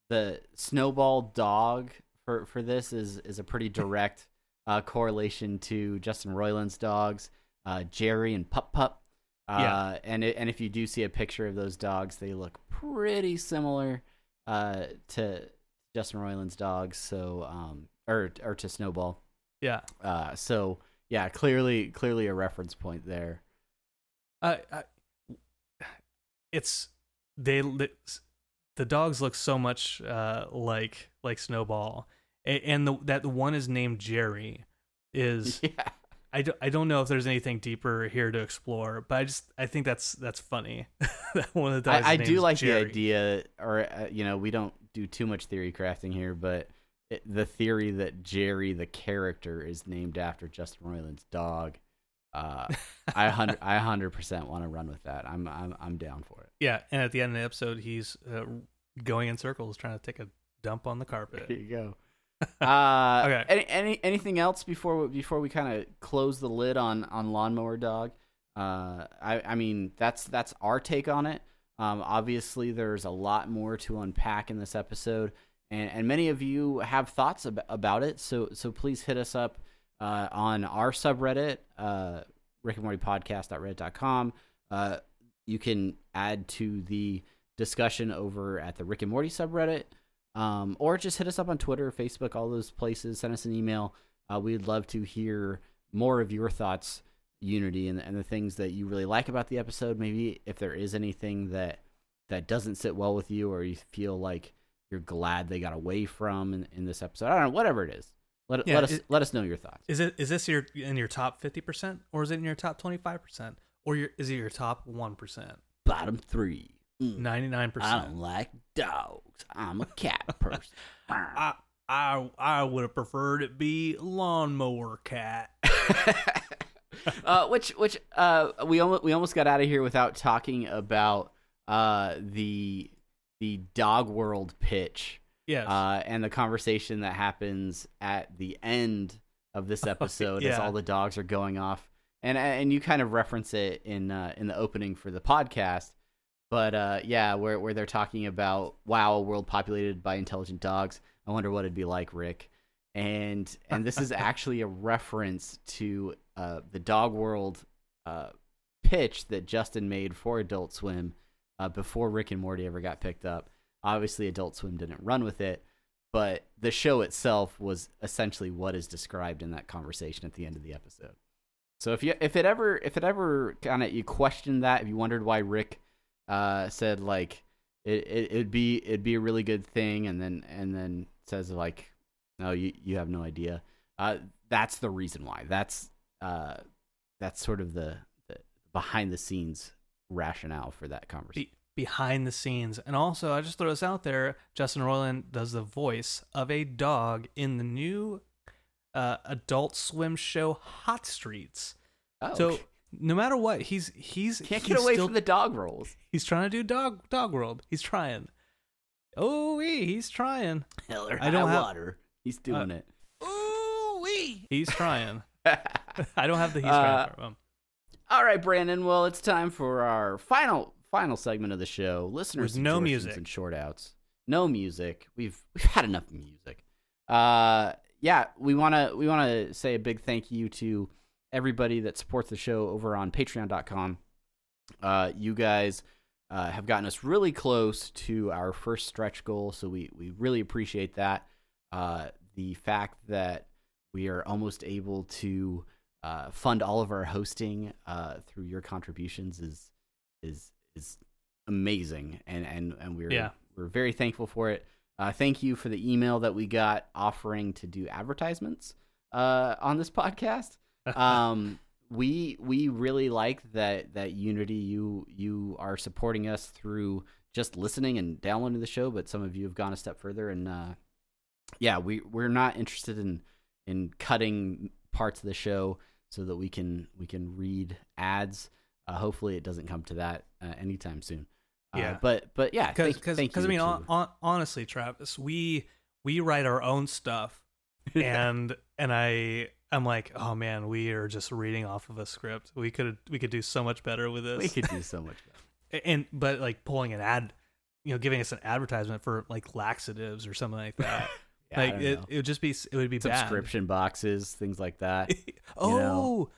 Speaker 2: the snowball dog for for this is is a pretty direct uh correlation to Justin Roiland's dogs, uh Jerry and Pup Pup. Uh
Speaker 1: Yeah.
Speaker 2: and it, and if you do see a picture of those dogs, they look pretty similar uh to Justin Roiland's dogs, so um or or to Snowball.
Speaker 1: Yeah.
Speaker 2: Uh, so yeah, clearly, clearly a reference point there.
Speaker 1: Uh, I, it's they the dogs look so much uh like like Snowball, and the that the one is named Jerry is
Speaker 2: Yeah,
Speaker 1: I don't, I don't know if there's anything deeper here to explore, but I just I think that's that's funny. that one of the
Speaker 2: I, I do like
Speaker 1: Jerry.
Speaker 2: the idea, or uh, you know, we don't do too much theory crafting here, but it, the theory that Jerry, the character, is named after Justin Roiland's dog. Uh, I hundred, I hundred percent want to run with that. I'm, I'm, I'm down for it.
Speaker 1: Yeah, and at the end of the episode, he's uh, going in circles trying to take a dump on the carpet.
Speaker 2: There you go. Uh,
Speaker 1: Okay.
Speaker 2: Any, any anything else before we, before we kind of close the lid on on Lawnmower Dog? Uh, I I mean that's that's our take on it. Um, obviously, there's a lot more to unpack in this episode, and and many of you have thoughts ab- about it. So so please hit us up uh, on our subreddit, uh, Rick and Morty Podcast.reddit.com. Uh, you can add to the discussion over at the Rick and Morty subreddit um, or just hit us up on Twitter, Facebook, all those places. Send us an email. Uh, we'd love to hear more of your thoughts, Unity, and, and the things that you really like about the episode. Maybe if there is anything that that doesn't sit well with you, or you feel like you're glad they got away from in, in this episode. I don't know, whatever it is. Let,
Speaker 1: Yeah,
Speaker 2: let us
Speaker 1: it-
Speaker 2: let us know your thoughts.
Speaker 1: Is it is this your in your top fifty percent, or is it in your top twenty five percent, or your, is it your top one percent,
Speaker 2: Bottom three. Mm,
Speaker 1: ninety nine
Speaker 2: I
Speaker 1: percent?
Speaker 2: don't like dogs. I'm a cat person.
Speaker 1: I I I would have preferred it be lawnmower cat.
Speaker 2: uh, which which uh, we almost we almost got out of here without talking about uh, the the dog world pitch
Speaker 1: Yes.
Speaker 2: uh, and the conversation that happens at the end of this episode as all the dogs are going off and and you kind of reference it in uh, in the opening for the podcast but uh, yeah where where they're talking about wow a world populated by intelligent dogs. I wonder what it'd be like rick. And and this is actually a reference to uh, the dog world uh, pitch that justin made for adult swim uh, before rick and morty ever got picked up. Obviously adult swim didn't run with it but the show itself was essentially what is described in that conversation at the end of the episode. So if you if it ever if it ever kind of you questioned that if you wondered why rick uh, said like it, it it'd be it'd be a really good thing and then and then says like no you you have no idea. Uh that's the reason why. That's uh that's sort of the, the behind the scenes rationale for that conversation.
Speaker 1: Be- behind the scenes, and also I just throw this out there: Justin Roiland does the voice of a dog in the new uh, Adult Swim show Hot Streets.
Speaker 2: oh
Speaker 1: So no matter what, he's he's
Speaker 2: can't
Speaker 1: he's
Speaker 2: get away
Speaker 1: still-
Speaker 2: from the dog rolls
Speaker 1: He's trying to do dog dog world. He's trying. Oh, he's trying.
Speaker 2: hell or
Speaker 1: I don't
Speaker 2: high
Speaker 1: have-
Speaker 2: water he's doing it
Speaker 1: Ooh wee. He's trying. I don't have the he's
Speaker 2: Uh,
Speaker 1: trying part.
Speaker 2: All right, Brandon. Well, it's time for our final final segment of the show. Listeners,
Speaker 1: With no music.
Speaker 2: and short outs. No music. We've we've had enough music. Uh, yeah, we wanna we wanna say a big thank you to everybody that supports the show over on Patreon.com. Uh, you guys uh, have gotten us really close to our first stretch goal. So we we really appreciate that. Uh, the fact that we are almost able to uh, fund all of our hosting uh, through your contributions is is is amazing, and and and we're
Speaker 1: Yeah.
Speaker 2: we're very thankful for it. Uh, thank you for the email that we got offering to do advertisements uh, on this podcast. Um, we we really like that that Unity you you are supporting us through just listening and downloading the show, but some of you have gone a step further, and uh, yeah, we we're not interested in in cutting parts of the show so that we can we can read ads. Uh, hopefully, it doesn't come to that uh, anytime soon. Uh,
Speaker 1: Yeah.
Speaker 2: but but yeah,
Speaker 1: because
Speaker 2: thank
Speaker 1: I mean, hon- honestly, Travis, we we write our own stuff, and and I I'm like, oh man, we are just reading off of a script. We could we could do so much better with this.
Speaker 2: we could do so much better.
Speaker 1: and but like pulling an ad, you know, giving us an advertisement for like laxatives or something like that.
Speaker 2: Yeah,
Speaker 1: like it,
Speaker 2: know.
Speaker 1: it would just be it would be
Speaker 2: subscription boxes, things like that.
Speaker 1: bad. oh,
Speaker 2: know.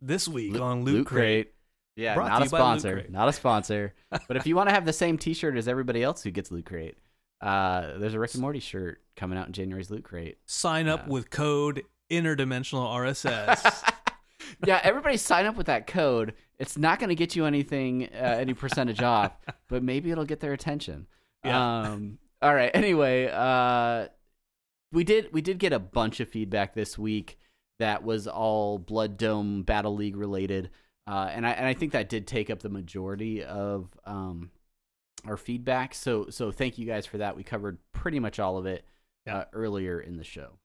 Speaker 1: this week
Speaker 2: Lo-
Speaker 1: on Loot, Crate.
Speaker 2: Yeah,
Speaker 1: Brought
Speaker 2: not a
Speaker 1: Loot
Speaker 2: sponsor.
Speaker 1: Crate.
Speaker 2: Not a sponsor. but if you want to have the same T-shirt as everybody else who gets Loot Crate, uh, there's a Rick and Morty shirt coming out in January's Loot Crate.
Speaker 1: Sign up
Speaker 2: Yeah.
Speaker 1: with code interdimensional RSS.
Speaker 2: yeah, everybody sign up with that code. It's not going to get you anything, uh, any percentage off, but maybe it'll get their attention.
Speaker 1: Yeah.
Speaker 2: Um, all right. Anyway, uh, we did we did get a bunch of feedback this week that was all Blood Dome Battle League related, uh, and I and I think that did take up the majority of um, our feedback. So so thank you guys for that. We covered pretty much all of it
Speaker 1: Yeah.
Speaker 2: uh, earlier in the show.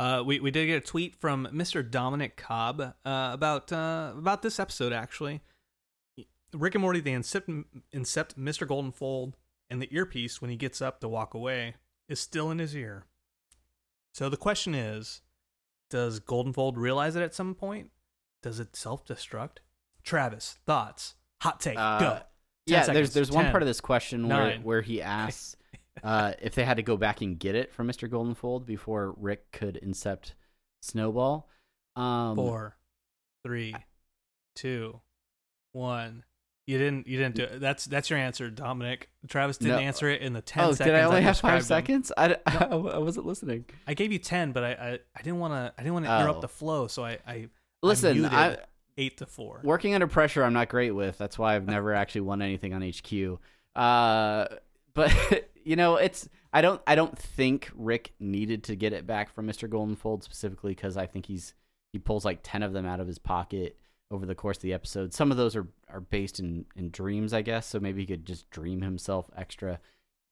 Speaker 1: Uh, we we did get a tweet from Mr. Dominic Cobb uh, about uh, about this episode actually. Rick and Morty they incept, incept Mr. Goldenfold, and the earpiece when he gets up to walk away is still in his ear. So the question is, does Goldenfold realize it at some point? Does it self destruct? Travis, thoughts, hot take,
Speaker 2: Uh,
Speaker 1: go.
Speaker 2: Yeah,
Speaker 1: seconds.
Speaker 2: there's there's one part of this question where where he asks uh, if they had to go back and get it from Mr. Goldenfold before Rick could incept Snowball. Um,
Speaker 1: Four, three, two, one. You didn't. You didn't do it. That's that's your answer, Dominic. Travis didn't
Speaker 2: No.
Speaker 1: answer it in the ten
Speaker 2: Oh,
Speaker 1: seconds.
Speaker 2: did I only have five seconds? I, d- I wasn't listening.
Speaker 1: I gave you ten, but I I, I didn't want to. I didn't want to
Speaker 2: Oh.
Speaker 1: interrupt the flow, so I I
Speaker 2: Listen, I,
Speaker 1: eight to four.
Speaker 2: working under pressure, I'm not great with. That's why I've never actually won anything on HQ. Uh, but you know, it's I don't I don't think Rick needed to get it back from Mr. Goldenfold specifically because I think he's he pulls like ten of them out of his pocket over the course of the episode. Some of those are are based in in dreams, I guess. So maybe he could just dream himself extra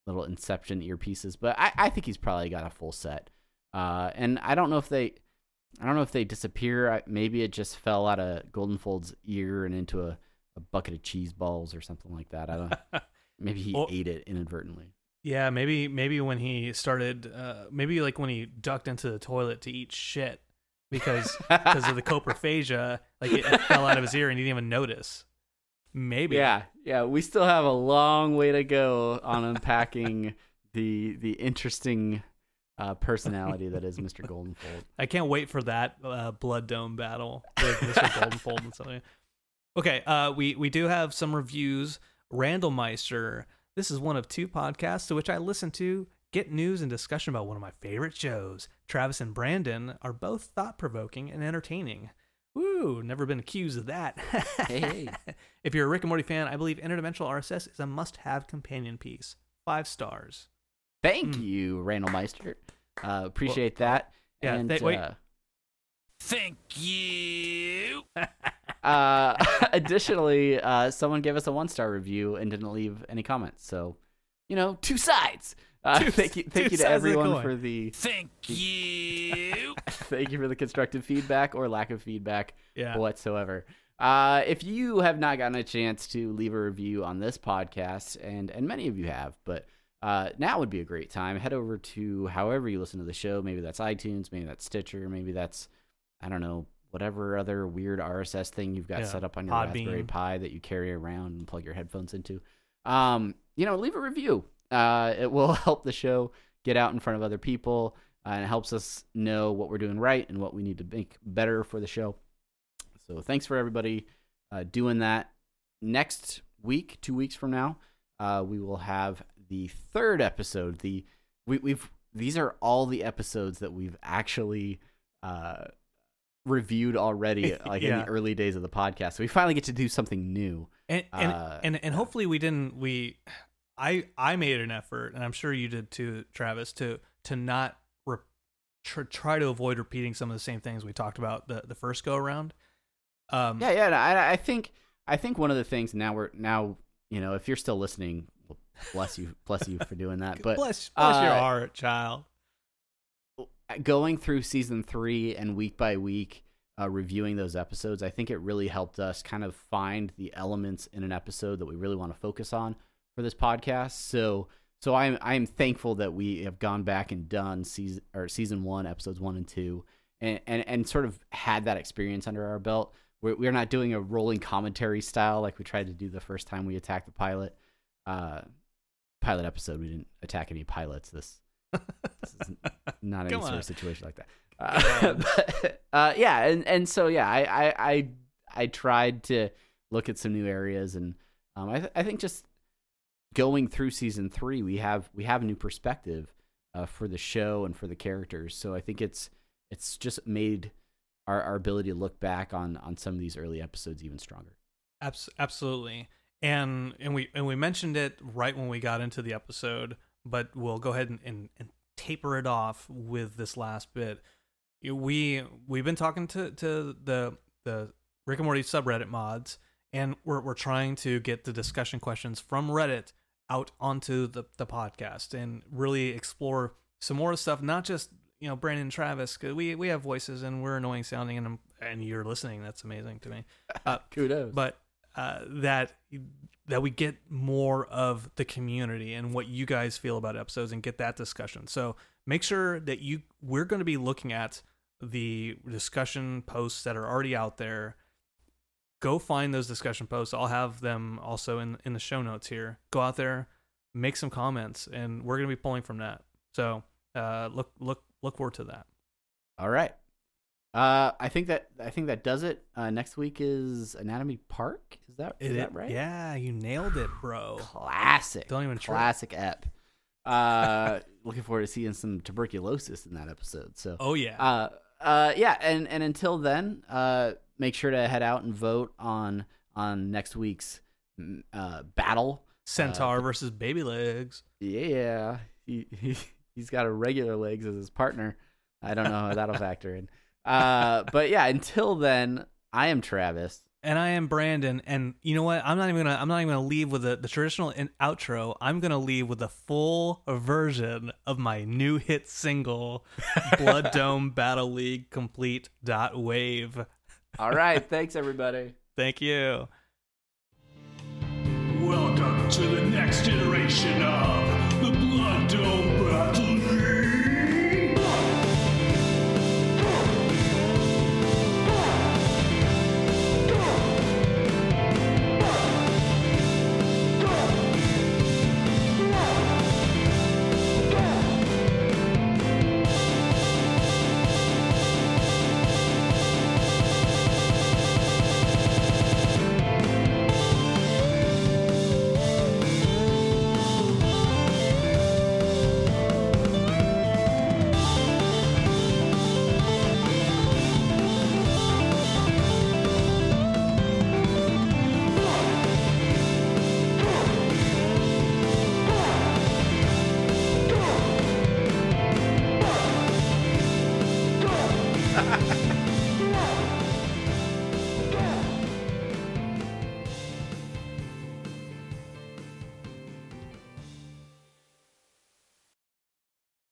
Speaker 2: little Inception earpieces. But I I think he's probably got a full set. Uh, and I don't know if they. I don't know if they disappear. I, maybe it just fell out of Goldenfold's ear and into a, a bucket of cheese balls or something like that. I don't. maybe he
Speaker 1: Well-
Speaker 2: ate it inadvertently.
Speaker 1: yeah, maybe maybe when he started, uh, maybe like when he ducked into the toilet to eat shit because because of the coprophagia, like it, it fell out of his ear and he didn't even notice. Maybe.
Speaker 2: Yeah, yeah. We still have a long way to go on unpacking the the interesting uh, personality that is Mr. Goldenfold.
Speaker 1: I can't wait for that uh, blood dome battle with Mr. Goldenfold and something. Okay, uh, we we do have some reviews. Randall Meister. This is one of two podcasts to which I listen to get news and discussion about one of my favorite shows. Travis and Brandon are both thought provoking and entertaining. Woo! Never been accused of that.
Speaker 2: Hey.
Speaker 1: if you're a Rick and Morty fan, I believe Interdimensional RSS is a must-have companion piece. Five stars.
Speaker 2: Thank
Speaker 1: Mm.
Speaker 2: you, Randall Meister. Uh, appreciate that.
Speaker 1: yeah,
Speaker 2: And,
Speaker 1: th- wait.
Speaker 2: uh,
Speaker 3: Thank you.
Speaker 2: Uh, additionally, uh, someone gave us a one star review and didn't leave any comments. So, you know, two sides. Uh,
Speaker 1: Two-
Speaker 2: thank you, thank you to
Speaker 1: sides of the
Speaker 2: everyone for the
Speaker 3: Thank you.
Speaker 2: thank you for the constructive feedback or lack of feedback
Speaker 1: Yeah.
Speaker 2: whatsoever. Uh, if you have not gotten a chance to leave a review on this podcast, and and many of you have, but uh, now would be a great time. Head over to however you listen to the show. Maybe that's iTunes, maybe that's Stitcher, maybe that's I don't know whatever other weird RSS thing you've got
Speaker 1: Yeah,
Speaker 2: set up on your
Speaker 1: Podbean.
Speaker 2: Raspberry Pi that you carry around and plug your headphones into. Um, you know, leave a review. Uh, it will help the show get out in front of other people, uh, and it helps us know what we're doing right and what we need to make better for the show. So thanks for everybody uh, doing that. Next week, two weeks from now, uh, we will have the third episode. The we, we've these are all the episodes that we've actually uh, reviewed already, like in the early days of the podcast. So we finally get to do something new.
Speaker 1: and and,
Speaker 2: Uh,
Speaker 1: and and hopefully we didn't we i i made an effort and i'm sure you did too travis to to not re- tr- try to avoid repeating some of the same things we talked about the the first go around um
Speaker 2: Yeah, yeah. and I, I think I think one of the things now we're now you know if you're still listening, bless you, bless you for doing that. But
Speaker 1: bless, bless your
Speaker 2: uh,
Speaker 1: heart child
Speaker 2: going through season three and week by week uh, reviewing those episodes, I think it really helped us kind of find the elements in an episode that we really want to focus on for this podcast. So, so I'm I'm thankful that we have gone back and done season or season one, episodes one and two, and and, and sort of had that experience under our belt. We're, we're not doing a rolling commentary style like we tried to do the first time we attacked the pilot. Uh, pilot episode, we didn't attack any pilots. This this is not any
Speaker 1: Come
Speaker 2: sort
Speaker 1: on.
Speaker 2: of situation like that. Uh, but, uh, yeah, and, and so yeah, I, I I I tried to look at some new areas, and um, I th- I think just going through season three, we have we have a new perspective uh, for the show and for the characters. So I think it's it's just made our, our ability to look back on on some of these early episodes even stronger.
Speaker 1: Abs- absolutely and and we and we mentioned it right when we got into the episode but we'll go ahead and, and, and taper it off with this last bit. We we've been talking to to the the rick and morty subreddit mods and we're, we're trying to get the discussion questions from reddit out onto the, the podcast and really explore some more stuff not just you know brandon and travis 'cause we we have voices and we're annoying sounding and I'm- and you're listening. That's amazing to me. Uh,
Speaker 2: Kudos.
Speaker 1: but uh, that that we get more of the community and what you guys feel about episodes and get that discussion. So make sure that you we're going to be looking at the discussion posts that are already out there. Go find those discussion posts. I'll have them also in in the show notes here. Go out there, make some comments, and we're going to be pulling from that. So uh, look look look forward to that.
Speaker 2: All right. Uh, I think that I think that does it. Uh, next week is Anatomy Park. Is that is that right?
Speaker 1: Yeah, you nailed it, bro.
Speaker 2: Classic.
Speaker 1: Don't even
Speaker 2: classic ep. Uh, looking forward to seeing some tuberculosis in that episode. So,
Speaker 1: Oh yeah.
Speaker 2: uh, uh, yeah, and and until then, uh, make sure to head out and vote on on next week's mm, uh battle.
Speaker 1: Centaur versus baby legs.
Speaker 2: Yeah, he, he he's got a regular legs as his partner. I don't know how that'll factor in. Uh, but yeah, until then, I am Travis.
Speaker 1: And I am Brandon, and you know what? I'm not even gonna. I'm not even gonna leave with the, the traditional in- outro. I'm gonna leave with a full version of my new hit single, "Blood Dome Battle League Complete." Dot wave.
Speaker 2: All right, thanks everybody.
Speaker 1: Thank you.
Speaker 3: Welcome to the next iteration of the Blood Dome Battle